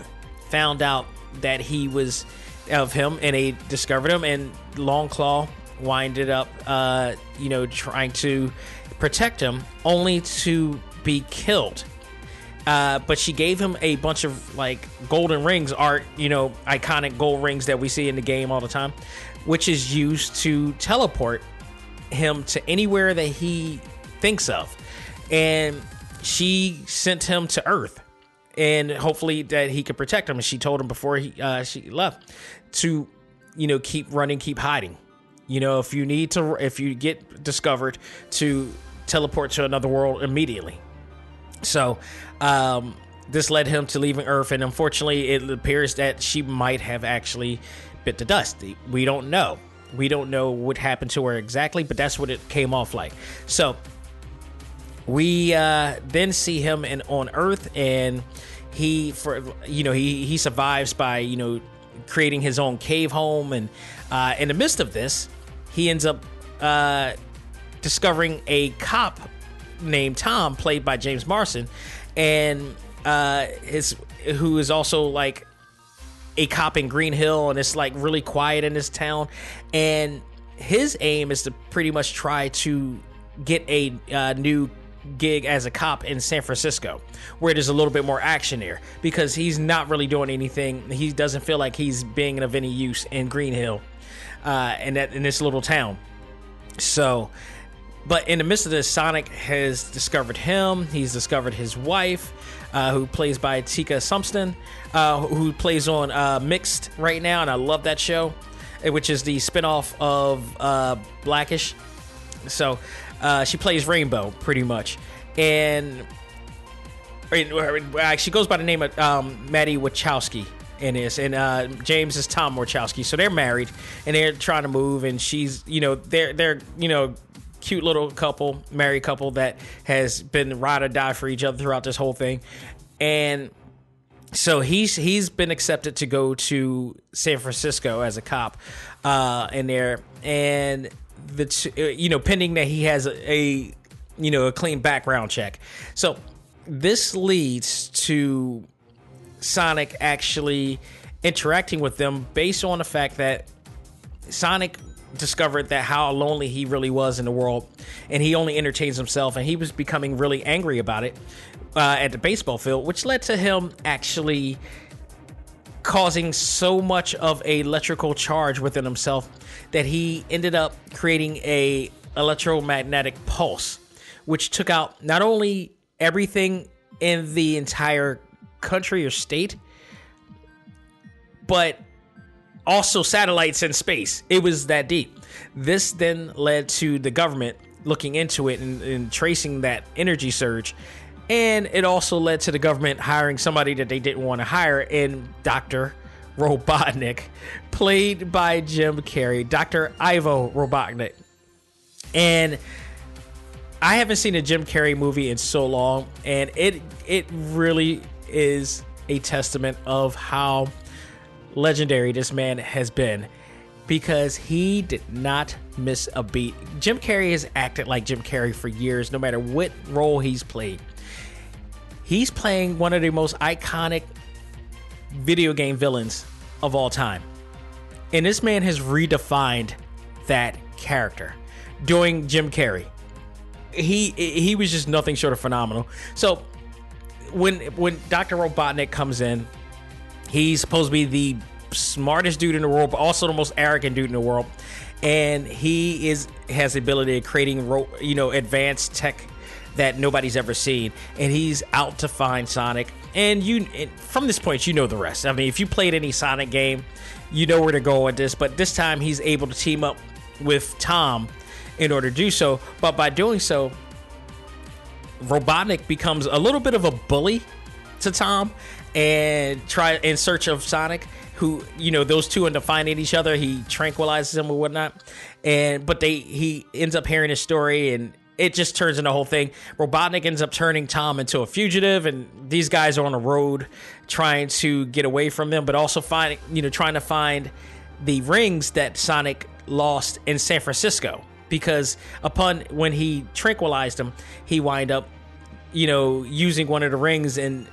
found out that he was of him and they discovered him and Longclaw winded up uh, you know trying to protect him only to be killed. Uh, but she gave him a bunch of like golden rings art you know iconic gold rings that we see in the game all the time which is used to teleport him to anywhere that he thinks of. And she sent him to earth and hopefully that he could protect him. And she told him before he uh, she left to, you know, keep running, keep hiding. You know, if you need to, if you get discovered, to teleport to another world immediately. So, um, this led him to leaving Earth, and unfortunately, it appears that she might have actually bit the dust. We don't know. We don't know what happened to her exactly, but that's what it came off like. So, we uh, then see him in on Earth, and he for you know he he survives by you know creating his own cave home, and uh, in the midst of this, he ends up uh, discovering a cop named Tom, played by James Marsden, and uh, his who is also like a cop in Green Hill, and it's like really quiet in this town, and his aim is to pretty much try to get a uh, new gig as a cop in San Francisco, where there's a little bit more action because he's not really doing anything. He doesn't feel like he's being of any use in Green Hill, uh, in that in this little town. So, but in the midst of this, Sonic has discovered him. He's discovered his wife, uh, who plays by Tika Sumpter, uh, who plays on uh, Mixed right now, and I love that show, eh, which is the spinoff of uh, Blackish. So uh, she plays Rainbow pretty much, and she goes by the name of um, Maddie Wachowski in this, and uh, James is Tom Wachowski. So they're married, and they're trying to move, and she's, you know, they're they're you know cute little couple, married couple that has been ride or die for each other throughout this whole thing, and so he's he's been accepted to go to San Francisco as a cop uh, in there, and the uh, you know pending that he has a, a you know a clean background check. So this leads to Sonic actually interacting with them based on the fact that Sonic discovered that how lonely he really was in the world and he only entertains himself and he was becoming really angry about it uh, at the baseball field which led to him actually causing so much of a electrical charge within himself that he ended up creating a electromagnetic pulse which took out not only everything in the entire country or state but also satellites in space. It was that deep. This then led to the government looking into it and, and, tracing that energy surge. And it also led to the government hiring somebody that they didn't want to hire in Dr. Robotnik, played by Jim Carrey, Dr. Ivo Robotnik. And I haven't seen a Jim Carrey movie in so long, and it it really is a testament of how legendary this man has been because he did not miss a beat. Jim Carrey has acted like Jim Carrey for years, no matter what role he's played. He's playing one of the most iconic video game villains of all time. And this man has redefined that character doing Jim Carrey. He he was just nothing short of phenomenal. So when when Dr. Robotnik comes in He's supposed to be the smartest dude in the world, but also the most arrogant dude in the world. And he is has the ability of creating, you know, advanced tech that nobody's ever seen. And he's out to find Sonic. And you, from this point, you know the rest. I mean, if you played any Sonic game, you know where to go with this. But this time, he's able to team up with Tom in order to do so. But by doing so, Robotnik becomes a little bit of a bully to Tom and try in search of Sonic, who you know those two end up finding each other. He tranquilizes him or whatnot, and but they he ends up hearing his story and. It just turns into a whole thing. Robotnik ends up turning Tom into a fugitive, and these guys are on a road trying to get away from them, but also finding, you know, trying to find the rings that Sonic lost in San Francisco. Because upon when he tranquilized him, he wind up, you know, using one of the rings and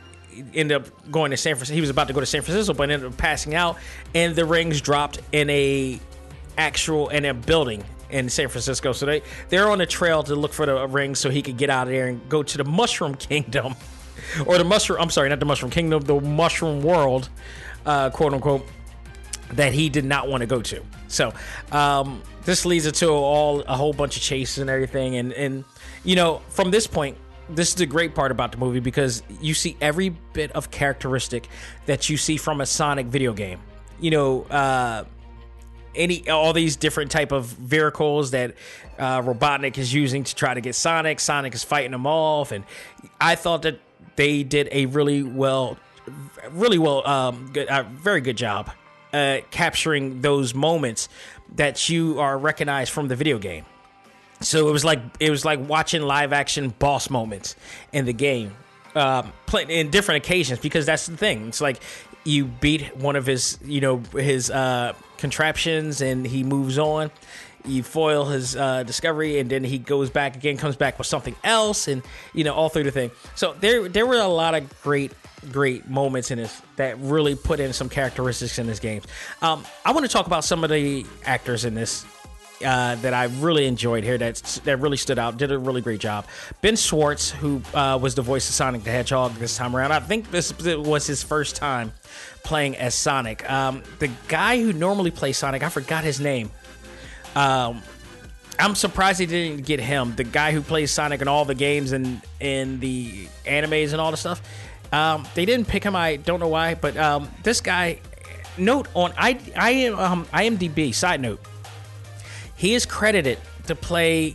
ended up going to San Francisco. He was about to go to San Francisco, but ended up passing out, and the rings dropped in a actual in a building in San Francisco. So they they're on a trail to look for the ring so he could get out of there and go to the Mushroom Kingdom, or the Mushroom. I'm sorry, not the Mushroom Kingdom, the Mushroom World, uh, quote unquote, that he did not want to go to. So um, this leads into all a whole bunch of chases and everything, and and you know from this point this is the great part about the movie because you see every bit of characteristic that you see from a Sonic video game. You know, uh, any all these different type of vehicles that uh, Robotnik is using to try to get Sonic. Sonic is fighting them off, and I thought that they did a really well, really well, um, good, uh, very good job uh, capturing those moments that you are recognized from the video game. So it was like it was like watching live action boss moments in the game, um, play, in different occasions because that's the thing. It's like you beat one of his you know his uh, contraptions and he moves on. You foil his uh, discovery and then he goes back again, comes back with something else, and you know all through the thing. So there there were a lot of great great moments in this that really put in some characteristics in this game. Um, I want to talk about some of the actors in this uh, that I really enjoyed here that that really stood out, did a really great job. Ben Schwartz, who uh, was the voice of Sonic the Hedgehog this time around, I think this was his first time playing as Sonic. Um, the guy who normally plays Sonic, I forgot his name. Um, I'm surprised he didn't get him. The guy who plays Sonic in all the games and in the animes and all the stuff. Um, they didn't pick him. I don't know why, but um, this guy. Note on I I am um, IMDb. Side note he is credited to play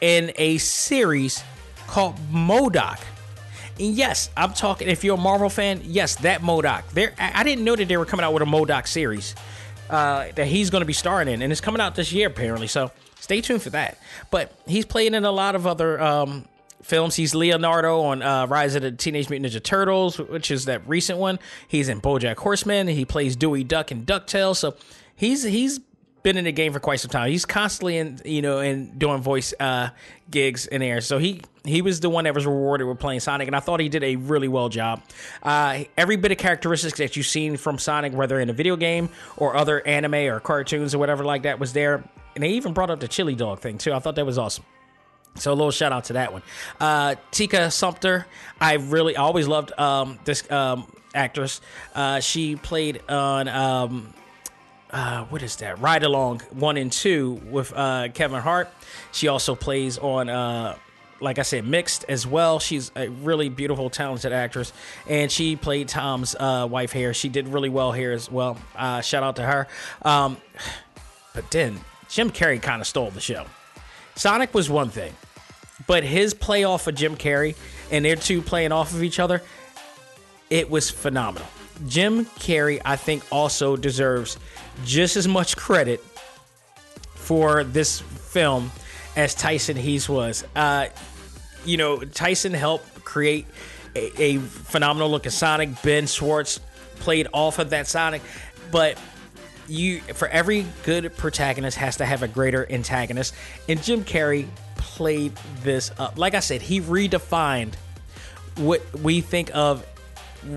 in a series called MODOK. And yes, I'm talking. If you're a Marvel fan, yes, that MODOK. There, I didn't know that they were coming out with a MODOK series uh, that he's going to be starring in, and it's coming out this year apparently. So stay tuned for that. But he's playing in a lot of other um, films. He's Leonardo on uh, Rise of the Teenage Mutant Ninja Turtles, which is that recent one. He's in BoJack Horseman. He plays Dewey Duck in Ducktales. So he's he's been in the game for quite some time. He's constantly in, you know, in doing voice uh, gigs in there. So he he was the one that was rewarded with playing Sonic, and I thought he did a really well job. Uh, every bit of characteristics that you've seen from Sonic, whether in a video game or other anime or cartoons or whatever like that, was there. And they even brought up the chili dog thing too. I thought that was awesome. So a little shout out to that one. Uh, Tika Sumpter, I really I always loved um, this um, actress. Uh, she played on um, uh, what is that? Ride Along one and two with uh, Kevin Hart. She also plays on, uh, like I said, Mixed as well. She's a really beautiful, talented actress, and she played Tom's uh, wife here. She did really well here as well. Uh, shout out to her. Um, but then Jim Carrey kind of stole the show. Sonic was one thing, but his play off of Jim Carrey and their two playing off of each other, it was phenomenal. Jim Carrey, I think, also deserves just as much credit for this film as Tyson Hesse was. Uh, you know, Tyson helped create a, a phenomenal looking Sonic. Ben Schwartz played off of that Sonic, but you for every good protagonist has to have a greater antagonist, and Jim Carrey played this up. Like I said, he redefined what we think of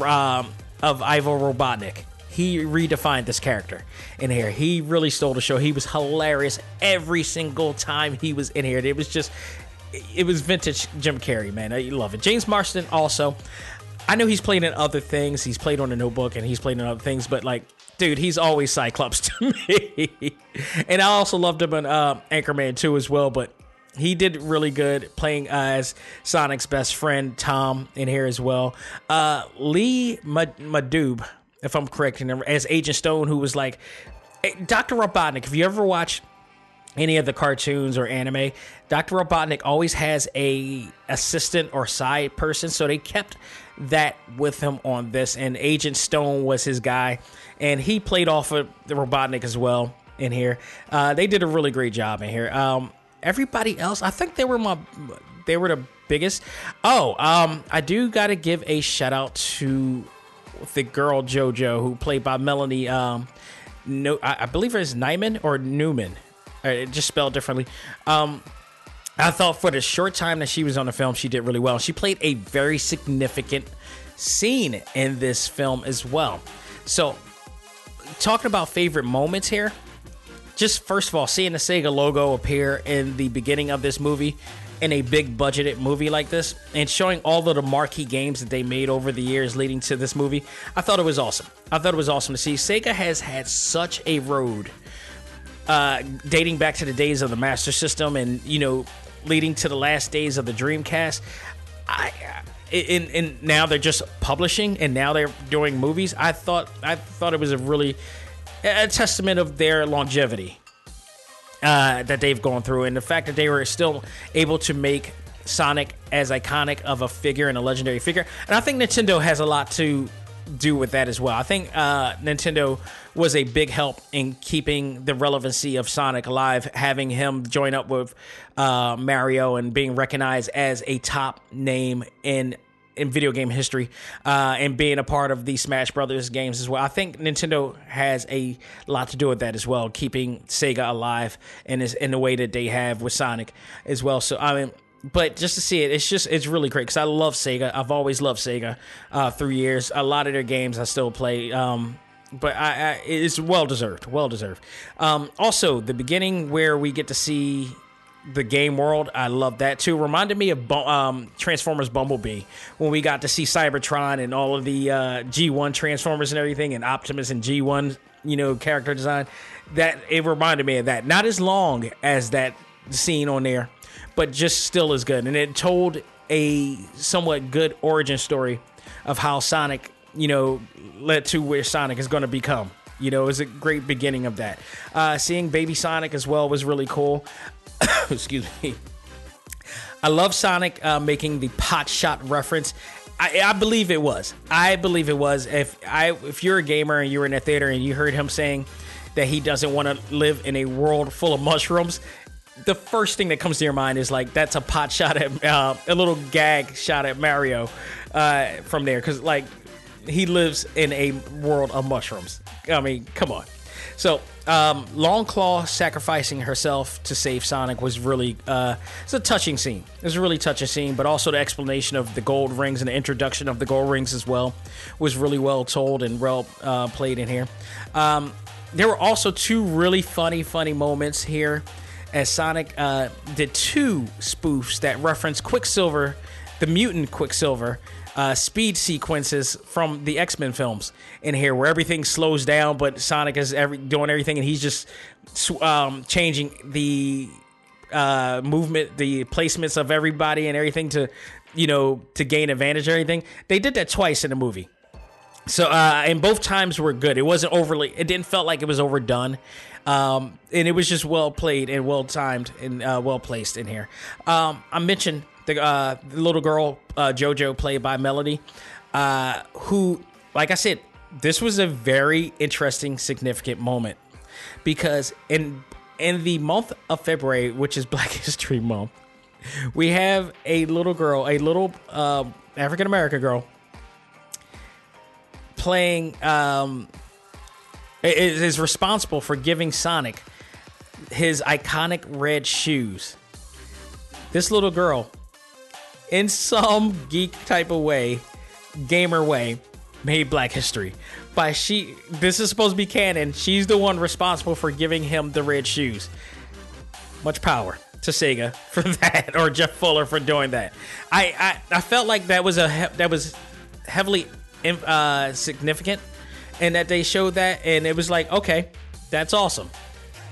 um, of Ivo Robotnik. He redefined this character in here. He really stole the show. He was hilarious every single time he was in here. It was just, it was vintage Jim Carrey, man. I love it. James Marsden also. I know he's played in other things. He's played on the Notebook and he's played in other things, but like, dude, he's always Cyclops to me. and I also loved him in uh, Anchorman 2 as well, but he did really good playing as Sonic's best friend Tom in here as well. Uh, Lee Majdoub, if I'm correct, as Agent Stone, who was like Dr. Robotnik. If you ever watch any of the cartoons or anime, Dr. Robotnik always has a assistant or side person, so they kept that with him on this. And Agent Stone was his guy, and he played off of the Robotnik as well in here. Uh, they did a really great job in here. Um, everybody else, I think they were my they were the biggest. Oh, um, I do got to give a shout out to the girl JoJo who played by Melanie. Um, no, I, I believe it's Nyman or Newman, uh, just spelled differently. Um, I thought for the short time that she was on the film, she did really well. She played a very significant scene in this film as well. So, talking about favorite moments here, just first of all, seeing the Sega logo appear in the beginning of this movie in a big budgeted movie like this and showing all of the marquee games that they made over the years leading to this movie, I thought it was awesome. I thought it was awesome to see. Sega has had such a road uh, dating back to the days of the Master System and, you know, leading to the last days of the Dreamcast. I. And, and now they're just publishing and now they're doing movies. I thought I thought it was a really a testament of their longevity uh, that they've gone through, and the fact that they were still able to make Sonic as iconic of a figure and a legendary figure. And I think Nintendo has a lot to do with that as well. I think uh, Nintendo was a big help in keeping the relevancy of Sonic alive, having him join up with uh, Mario and being recognized as a top name in in video game history uh, and being a part of the Smash Brothers games as well. I think Nintendo has a lot to do with that as well, keeping Sega alive in this, in the way that they have with Sonic as well. So I mean. But just to see it, it's just it's really great because I love Sega. I've always loved Sega uh, through years. A lot of their games I still play. Um, but I, I, it's well deserved, well deserved. Um, also, the beginning where we get to see the game world, I love that too. Reminded me of um, Transformers Bumblebee when we got to see Cybertron and all of the uh, G1 Transformers and everything, and Optimus and G1, you know, character design. That it reminded me of that. Not as long as that scene on there, but just still as good. And it told a somewhat good origin story of how Sonic, you know, led to where Sonic is going to become. You know, it was a great beginning of that. Uh, seeing Baby Sonic as well was really cool. Excuse me. I love Sonic uh, making the pot shot reference. I, I, believe it was. I believe it was. If I, if you're a gamer and you were in a theater and you heard him saying that he doesn't want to live in a world full of mushrooms, the first thing that comes to your mind is like that's a pot shot at uh, a little gag shot at Mario uh, from there because like he lives in a world of mushrooms. I mean, come on. So um, Longclaw sacrificing herself to save Sonic was really uh, it's a touching scene. It was a really touching scene, but also the explanation of the gold rings and the introduction of the gold rings as well was really well told and well uh, played in here. Um, there were also two really funny, funny moments here as Sonic uh, did two spoofs that reference Quicksilver, the mutant Quicksilver, uh, speed sequences from the X Men films in here, where everything slows down, but Sonic is every doing everything, and he's just um, changing the uh, movement, the placements of everybody, and everything to you know to gain advantage. Or anything. they did that twice in the movie. So uh, and both times were good. It wasn't overly. It didn't felt like it was overdone. Um, and it was just well played and well timed and uh, well placed in here. Um, I mentioned the, uh, the little girl uh, JoJo, played by Melody, uh, who, like I said, this was a very interesting, significant moment because in in the month of February, which is Black History Month, we have a little girl, a little uh, African American girl, playing. Um, is responsible for giving Sonic his iconic red shoes. This little girl in some geek type of way, gamer way, made Black History. By she, this is supposed to be canon. She's the one responsible for giving him the red shoes. Much power to Sega for that, or Jeff Fowler for doing that. I I, I felt like that was a that was heavily uh, significant, and that they showed that, and it was like, okay, that's awesome.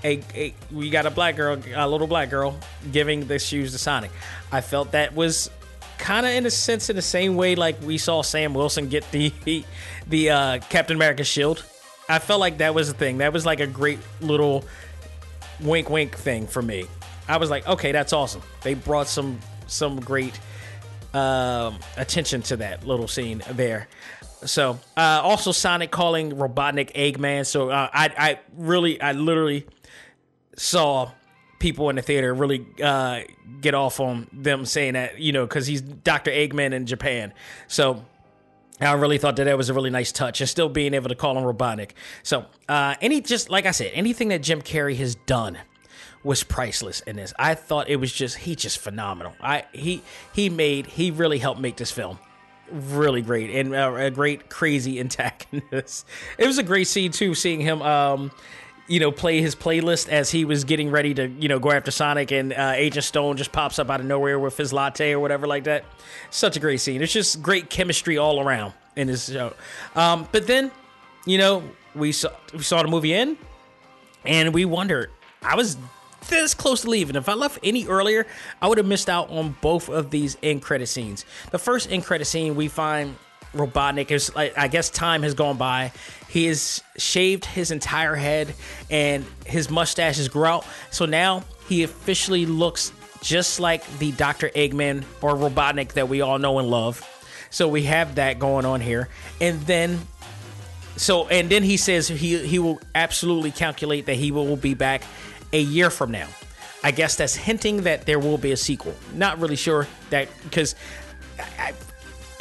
A, a, we got a black girl, a little black girl, giving the shoes to Sonic. I felt that was kind of in a sense in the same way like we saw Sam Wilson get the the uh, Captain America shield. I felt like that was a thing. That was like a great little wink wink thing for me. I was like, okay, that's awesome. They brought some some great um, attention to that little scene there. So uh, also Sonic calling Robotnik Eggman. So uh, I I really I literally saw people in the theater really uh, get off on them saying that, you know, because he's Dr. Eggman in Japan. So I really thought that that was a really nice touch, and still being able to call him Robotnik. So, uh, any just like I said, anything that Jim Carrey has done was priceless in this. I thought it was just he just phenomenal. I he he made he really helped make this film really great and uh, a great crazy antagonist. It was a great scene too, seeing him. Um, you know, play his playlist as he was getting ready to, you know, go after Sonic, and uh, Agent Stone just pops up out of nowhere with his latte or whatever like that. Such a great scene. It's just great chemistry all around in this show. Um, but then, you know, we saw we saw the movie in, and we wondered. I was this close to leaving. If I left any earlier, I would have missed out on both of these end credit scenes. The first end credit scene, we find Robotnik is like I guess time has gone by. He has shaved his entire head and his mustache is grown out. So now he officially looks just like the Dr. Eggman or Robotnik that we all know and love. So we have that going on here. And then so and then he says he he will absolutely calculate that he will be back a year from now. I guess that's hinting that there will be a sequel. Not really sure that because I,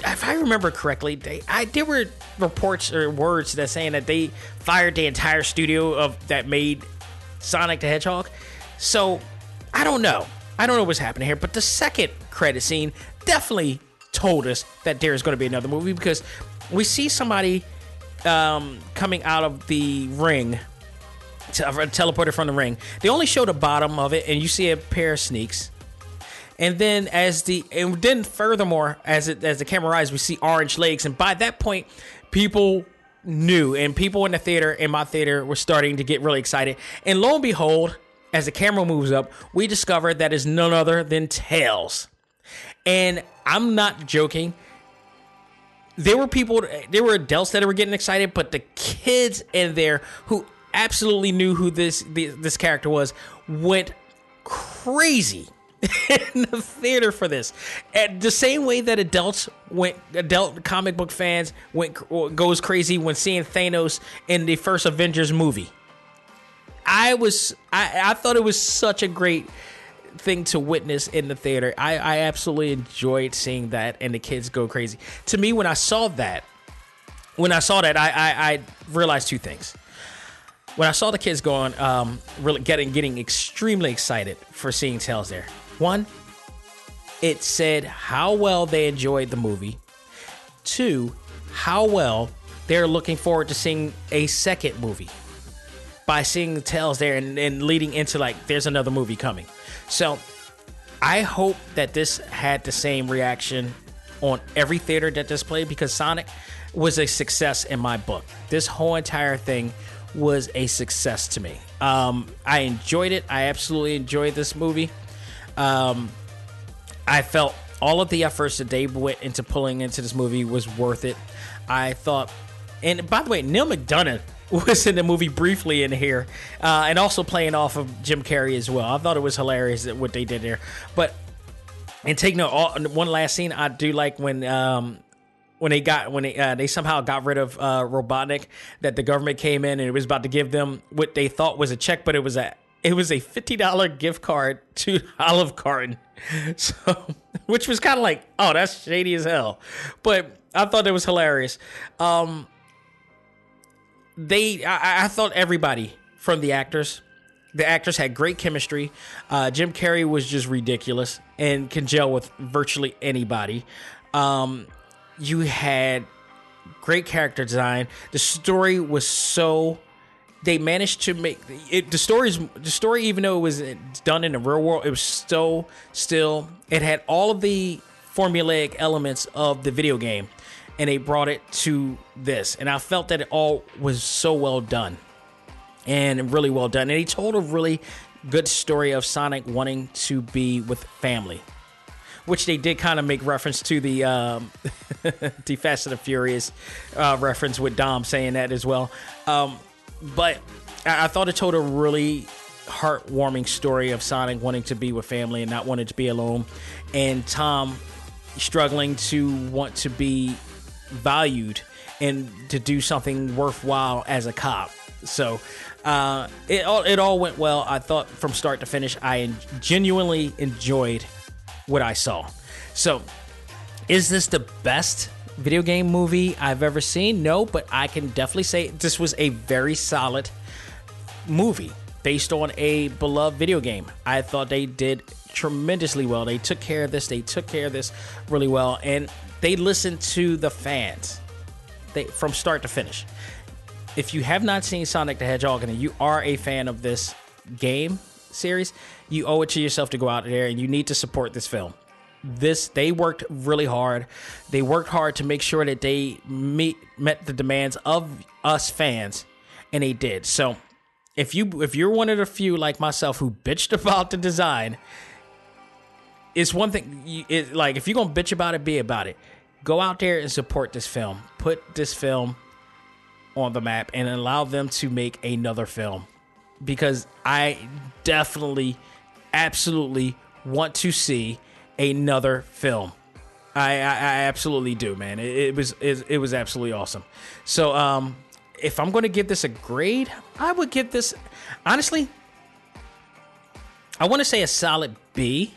if I remember correctly, they I there were reports or words that saying that they fired the entire studio of that made Sonic the Hedgehog. So I don't know. I don't know what's happening here, but the second credit scene definitely told us that there is going to be another movie because we see somebody um, coming out of the ring, te- teleported from the ring. They only show the bottom of it, and you see a pair of sneaks. And then as the and then furthermore, as it as the camera rises, we see orange legs, and by that point, people knew, and people in the theater, in my theater, were starting to get really excited. And lo and behold, as the camera moves up, we discover that is none other than Tails. And I'm not joking. There were people, there were adults that were getting excited, but the kids in there who absolutely knew who this this character was went crazy in the theater for this. And the same way that adults went, adult comic book fans went goes crazy when seeing Thanos in the first Avengers movie. I was, I, I thought it was such a great thing to witness in the theater. I, I absolutely enjoyed seeing that and the kids go crazy. To me, when I saw that, when I saw that, I, I, I realized two things when I saw the kids going, um, really getting getting extremely excited for seeing Tails there. One, it said how well they enjoyed the movie. Two, how well they're looking forward to seeing a second movie by seeing the Tails there and, and leading into like there's another movie coming. So I hope that this had the same reaction on every theater that this played because Sonic was a success in my book. This whole entire thing was a success to me. Um, I enjoyed it. I absolutely enjoyed this movie. Um, I felt all of the efforts that they went into pulling into this movie was worth it. I thought, and by the way, Neal McDonough was in the movie briefly in here, uh, and also playing off of Jim Carrey as well. I thought it was hilarious that what they did there. But and take note, all, one last scene I do like when um, when they got when they uh, they somehow got rid of uh, Robotnik, that the government came in and it was about to give them what they thought was a check, but it was a it was a fifty dollar gift card to Olive Garden, so which was kind of like oh that's shady as hell, but I thought it was hilarious. Um, they I, I thought everybody from the actors the actors had great chemistry. Uh, Jim Carrey was just ridiculous and can gel with virtually anybody. Um, you had great character design. The story was so they managed to make it the stories the story even though it was done in the real world it was so still it had all of the formulaic elements of the video game and they brought it to this and i felt that it all was so well done and really well done and he told a really good story of sonic wanting to be with family which they did kind of make reference to the um, the Fast and the Furious uh, reference with Dom saying that as well. Um, but I, I thought it told a really heartwarming story of Sonic wanting to be with family and not wanting to be alone, and Tom struggling to want to be valued and to do something worthwhile as a cop. So uh, it all it all went well. I thought from start to finish, I genuinely enjoyed what I saw. So, is this the best video game movie I've ever seen? No, but I can definitely say this was a very solid movie based on a beloved video game. I thought they did tremendously well. They took care of this. They took care of this really well, and they listened to the fans. They from start to finish. If you have not seen Sonic the Hedgehog and you are a fan of this game series, you owe it to yourself to go out there and you need to support this film. This they worked really hard. They worked hard to make sure that they meet met the demands of us fans, and they did. So, if you if you're one of the few like myself who bitched about the design, it's one thing. It, like if you're gonna bitch about it, be about it. go out there and support this film. Put this film on the map and allow them to make another film because I definitely, absolutely want to see another film. I, I, I absolutely do, man. It, it was it, it was absolutely awesome. So, um, if I'm going to give this a grade, I would give this honestly. I want to say a solid B.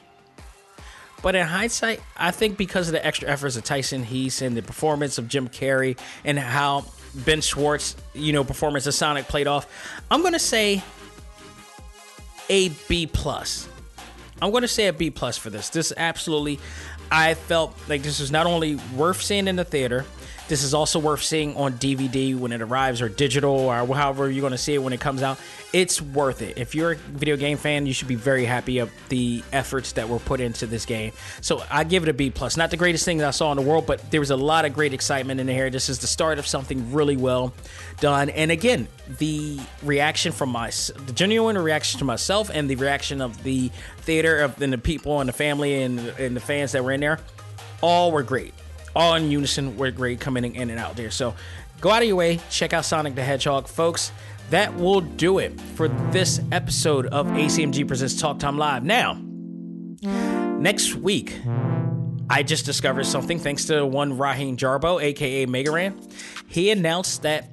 But in hindsight, I think because of the extra efforts of Tyson Hesse and the performance of Jim Carrey and how Ben Schwartz, you know, performance of Sonic played off, I'm gonna say a B plus. I'm gonna say a B plus for this. This absolutely, I felt like this was not only worth seeing in the theater, this is also worth seeing on DVD when it arrives or digital or however you're going to see it when it comes out. It's worth it. If you're a video game fan, you should be very happy of the efforts that were put into this game. So I give it a B plus. Not the greatest thing that I saw in the world, but there was a lot of great excitement in here. This is the start of something really well done. And again, the reaction from my the genuine reaction to myself and the reaction of the theater of and the people and the family and, and the fans that were in there all were great all in unison were great coming in and out there. So go out of your way, check out Sonic the Hedgehog, folks. That will do it for this episode of ACMG Presents Talk Time Live. Now, next week, I just discovered something thanks to one Raheem Jarbo, aka Mega Ran. He announced that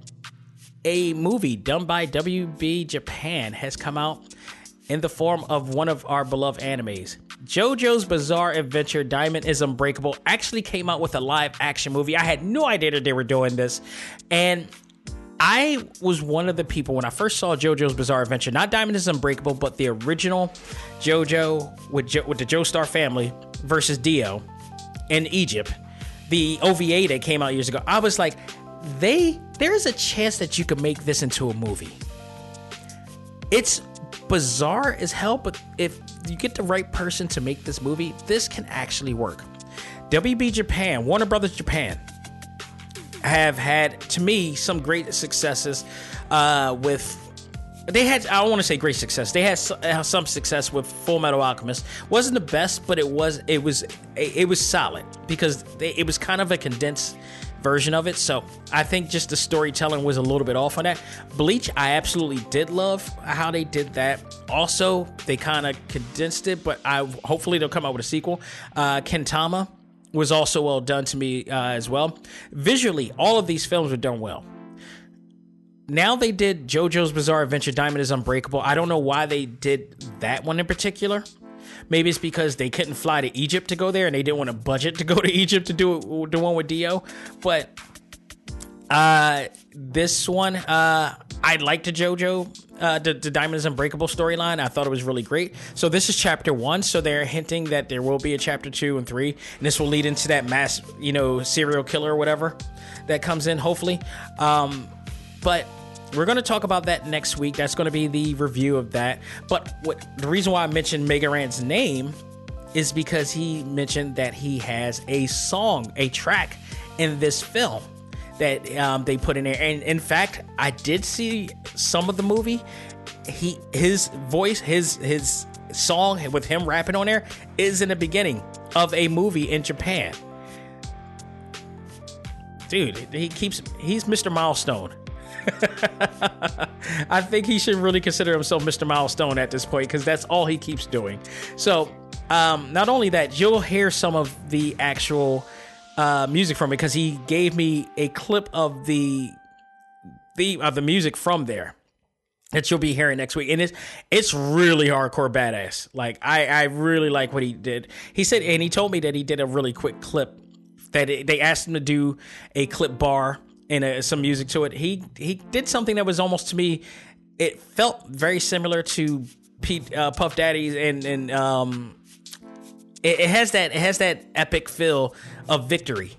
a movie done by WB Japan has come out in the form of one of our beloved animes. JoJo's Bizarre Adventure Diamond is Unbreakable actually came out with a live action movie. I had no idea that they were doing this. And I was one of the people when I first saw JoJo's Bizarre Adventure, not Diamond is Unbreakable, but the original JoJo with, jo- with the Joestar family versus Dio in Egypt, the OVA that came out years ago. I was like, they there is a chance that you could make this into a movie. It's bizarre as hell, but if you get the right person to make this movie, this can actually work. WB Japan, Warner Brothers Japan, have had to me some great successes uh, with. They had I don't want to say great success. They had some success with Full Metal Alchemist. wasn't the best, but it was it was it was solid because it was kind of a condensed version of it. So I think just the storytelling was a little bit off on that. Bleach, I absolutely did love how they did that. Also, they kind of condensed it, but I hopefully they'll come out with a sequel. Uh, Gintama was also well done to me uh, as well. Visually, all of these films were done well. Now they did JoJo's Bizarre Adventure Diamond is Unbreakable. I don't know why they did that one in particular. Maybe it's because they couldn't fly to Egypt to go there, and they didn't want a budget to go to Egypt to do the one with Dio. But uh, this one, uh, I liked the JoJo, uh, the, the Diamonds Unbreakable storyline. I thought it was really great. So this is chapter one. So they're hinting that there will be a chapter two and three, and this will lead into that mass, you know, serial killer or whatever that comes in. Hopefully, um, but we're going to talk about that next week. That's going to be the review of that. But what the reason why I mentioned Mega Ran's name is because he mentioned that he has a song, a track in this film that um, they put in there. And in fact, I did see some of the movie. He his voice, his his song with him rapping on there is in the beginning of a movie in Japan. Dude, he keeps he's Mr. Milestone. I think he should really consider himself Mr. Milestone at this point because that's all he keeps doing. So, um, not only that, you'll hear some of the actual uh, music from it because he gave me a clip of the the of the music from there that you'll be hearing next week, and it's it's really hardcore badass. Like I I really like what he did. He said, and he told me that he did a really quick clip that it, they asked him to do a clip bar and uh, some music to it. He he did something that was almost to me. It felt very similar to Pete uh, Puff Daddy's and and um, it, it, has that it has that epic feel of victory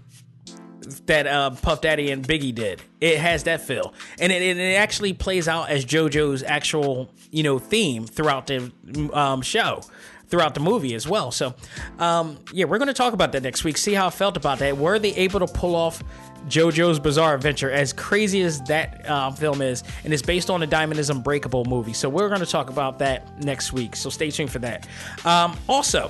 that uh, Puff Daddy and Biggie did. It has that feel, and it, it actually plays out as JoJo's actual you know theme throughout the um, show throughout the movie as well. So, um, yeah, we're going to talk about that next week. See how I felt about that. Were they able to pull off JoJo's Bizarre Adventure, as crazy as that uh, film is, and it's based on the Diamond is Unbreakable movie. So we're going to talk about that next week. So stay tuned for that. Um, also,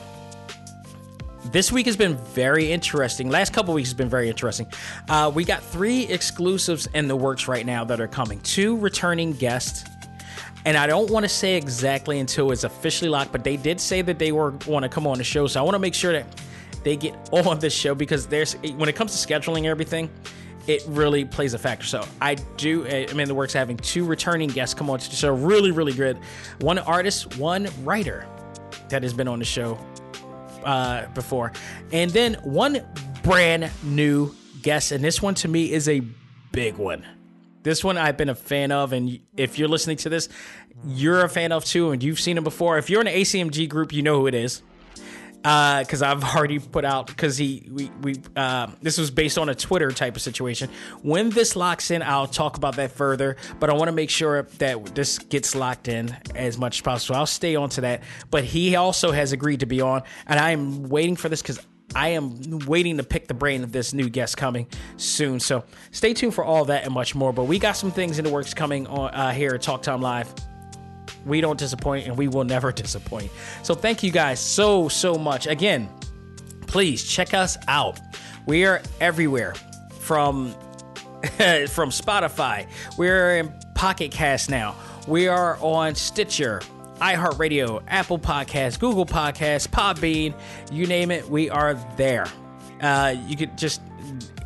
this week has been very interesting. Last couple weeks has been very interesting. Uh, we got three exclusives in the works right now that are coming. Two returning guests, and I don't want to say exactly until it's officially locked, but they did say that they were want to come on the show. So I want to make sure that they get on this show because there's when it comes to scheduling everything, it really plays a factor. So I do. I'm in the works having two returning guests come on to the show. Really, really good. One artist, one writer that has been on the show uh, before, and then one brand new guest. And this one to me is a big one. This one I've been a fan of, and if you're listening to this, you're a fan of too, and you've seen him before. If you're in an ACMG group, you know who it is because uh, I've already put out because he we we uh, this was based on a Twitter type of situation. When this locks in, I'll talk about that further. But I want to make sure that this gets locked in as much as possible. I'll stay on to that. But he also has agreed to be on, and I am waiting for this because. I am waiting to pick the brain of this new guest coming soon. So stay tuned for all that and much more. But we got some things in the works coming on uh, here at Talk Time Live we don't disappoint and we will never disappoint. So thank you guys so, so much. Again, please check us out. We are everywhere from from Spotify. We're in Pocket Cast now. We are on Stitcher, iHeartRadio, Apple Podcasts, Google Podcasts, Podbean, you name it, we are there. Uh, you could just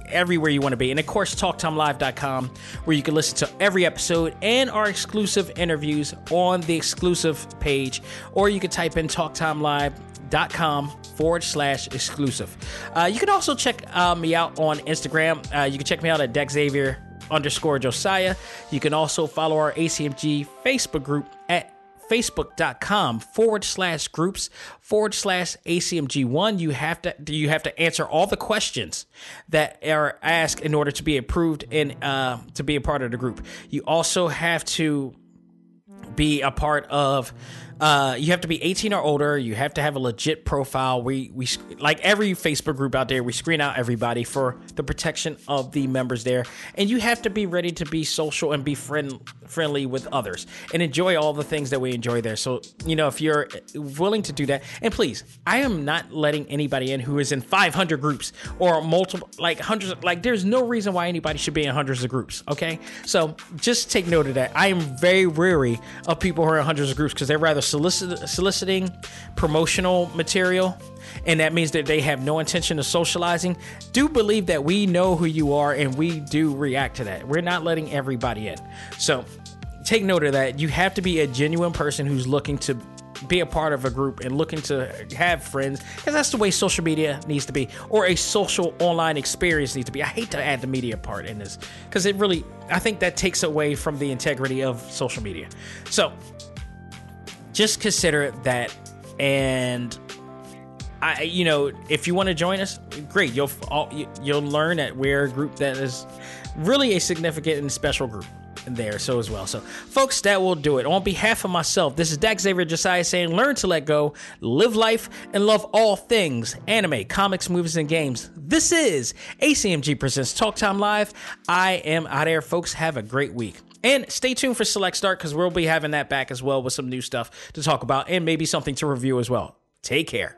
everywhere you want to be. And of course, TalkTimeLive.com, where you can listen to every episode and our exclusive interviews on the exclusive page. Or you can type in TalkTimeLive.com forward slash exclusive. Uh, you can also check uh, me out on Instagram. Uh, you can check me out at DexXavier underscore Josiah. You can also follow our ACMG Facebook group at facebook.com forward slash groups forward slash acmg1 you have to you have to answer all the questions that are asked in order to be approved and uh, to be a part of the group. You also have to be a part of uh, you have to be 18 or older. You have to have a legit profile. We we like every Facebook group out there. We screen out everybody for the protection of the members there, and you have to be ready to be social and be friend friendly with others and enjoy all the things that we enjoy there. So you know if you're willing to do that, and please, I am not letting anybody in who is in 500 groups or multiple like hundreds. Like there's no reason why anybody should be in hundreds of groups. Okay, so just take note of that. I am very weary of people who are in hundreds of groups because they're rather solicit- soliciting promotional material and that means that they have no intention of socializing, do believe that we know who you are and we do react to that. We're not letting everybody in. So take note of that. You have to be a genuine person who's looking to be a part of a group and looking to have friends because that's the way social media needs to be or a social online experience needs to be i hate to add the media part in this because it really i think that takes away from the integrity of social media so just consider that and I, you know, if you want to join us, great. You'll you'll learn that we're a group that is really a significant and special group there. So as well. So, folks, that will do it. On behalf of myself, this is DexXavier Josiah saying, learn to let go, live life, and love all things anime, comics, movies, and games. This is ACMG presents Talk Time Live. I am out there, folks. Have a great week. And stay tuned for Select Start because we'll be having that back as well with some new stuff to talk about and maybe something to review as well. Take care.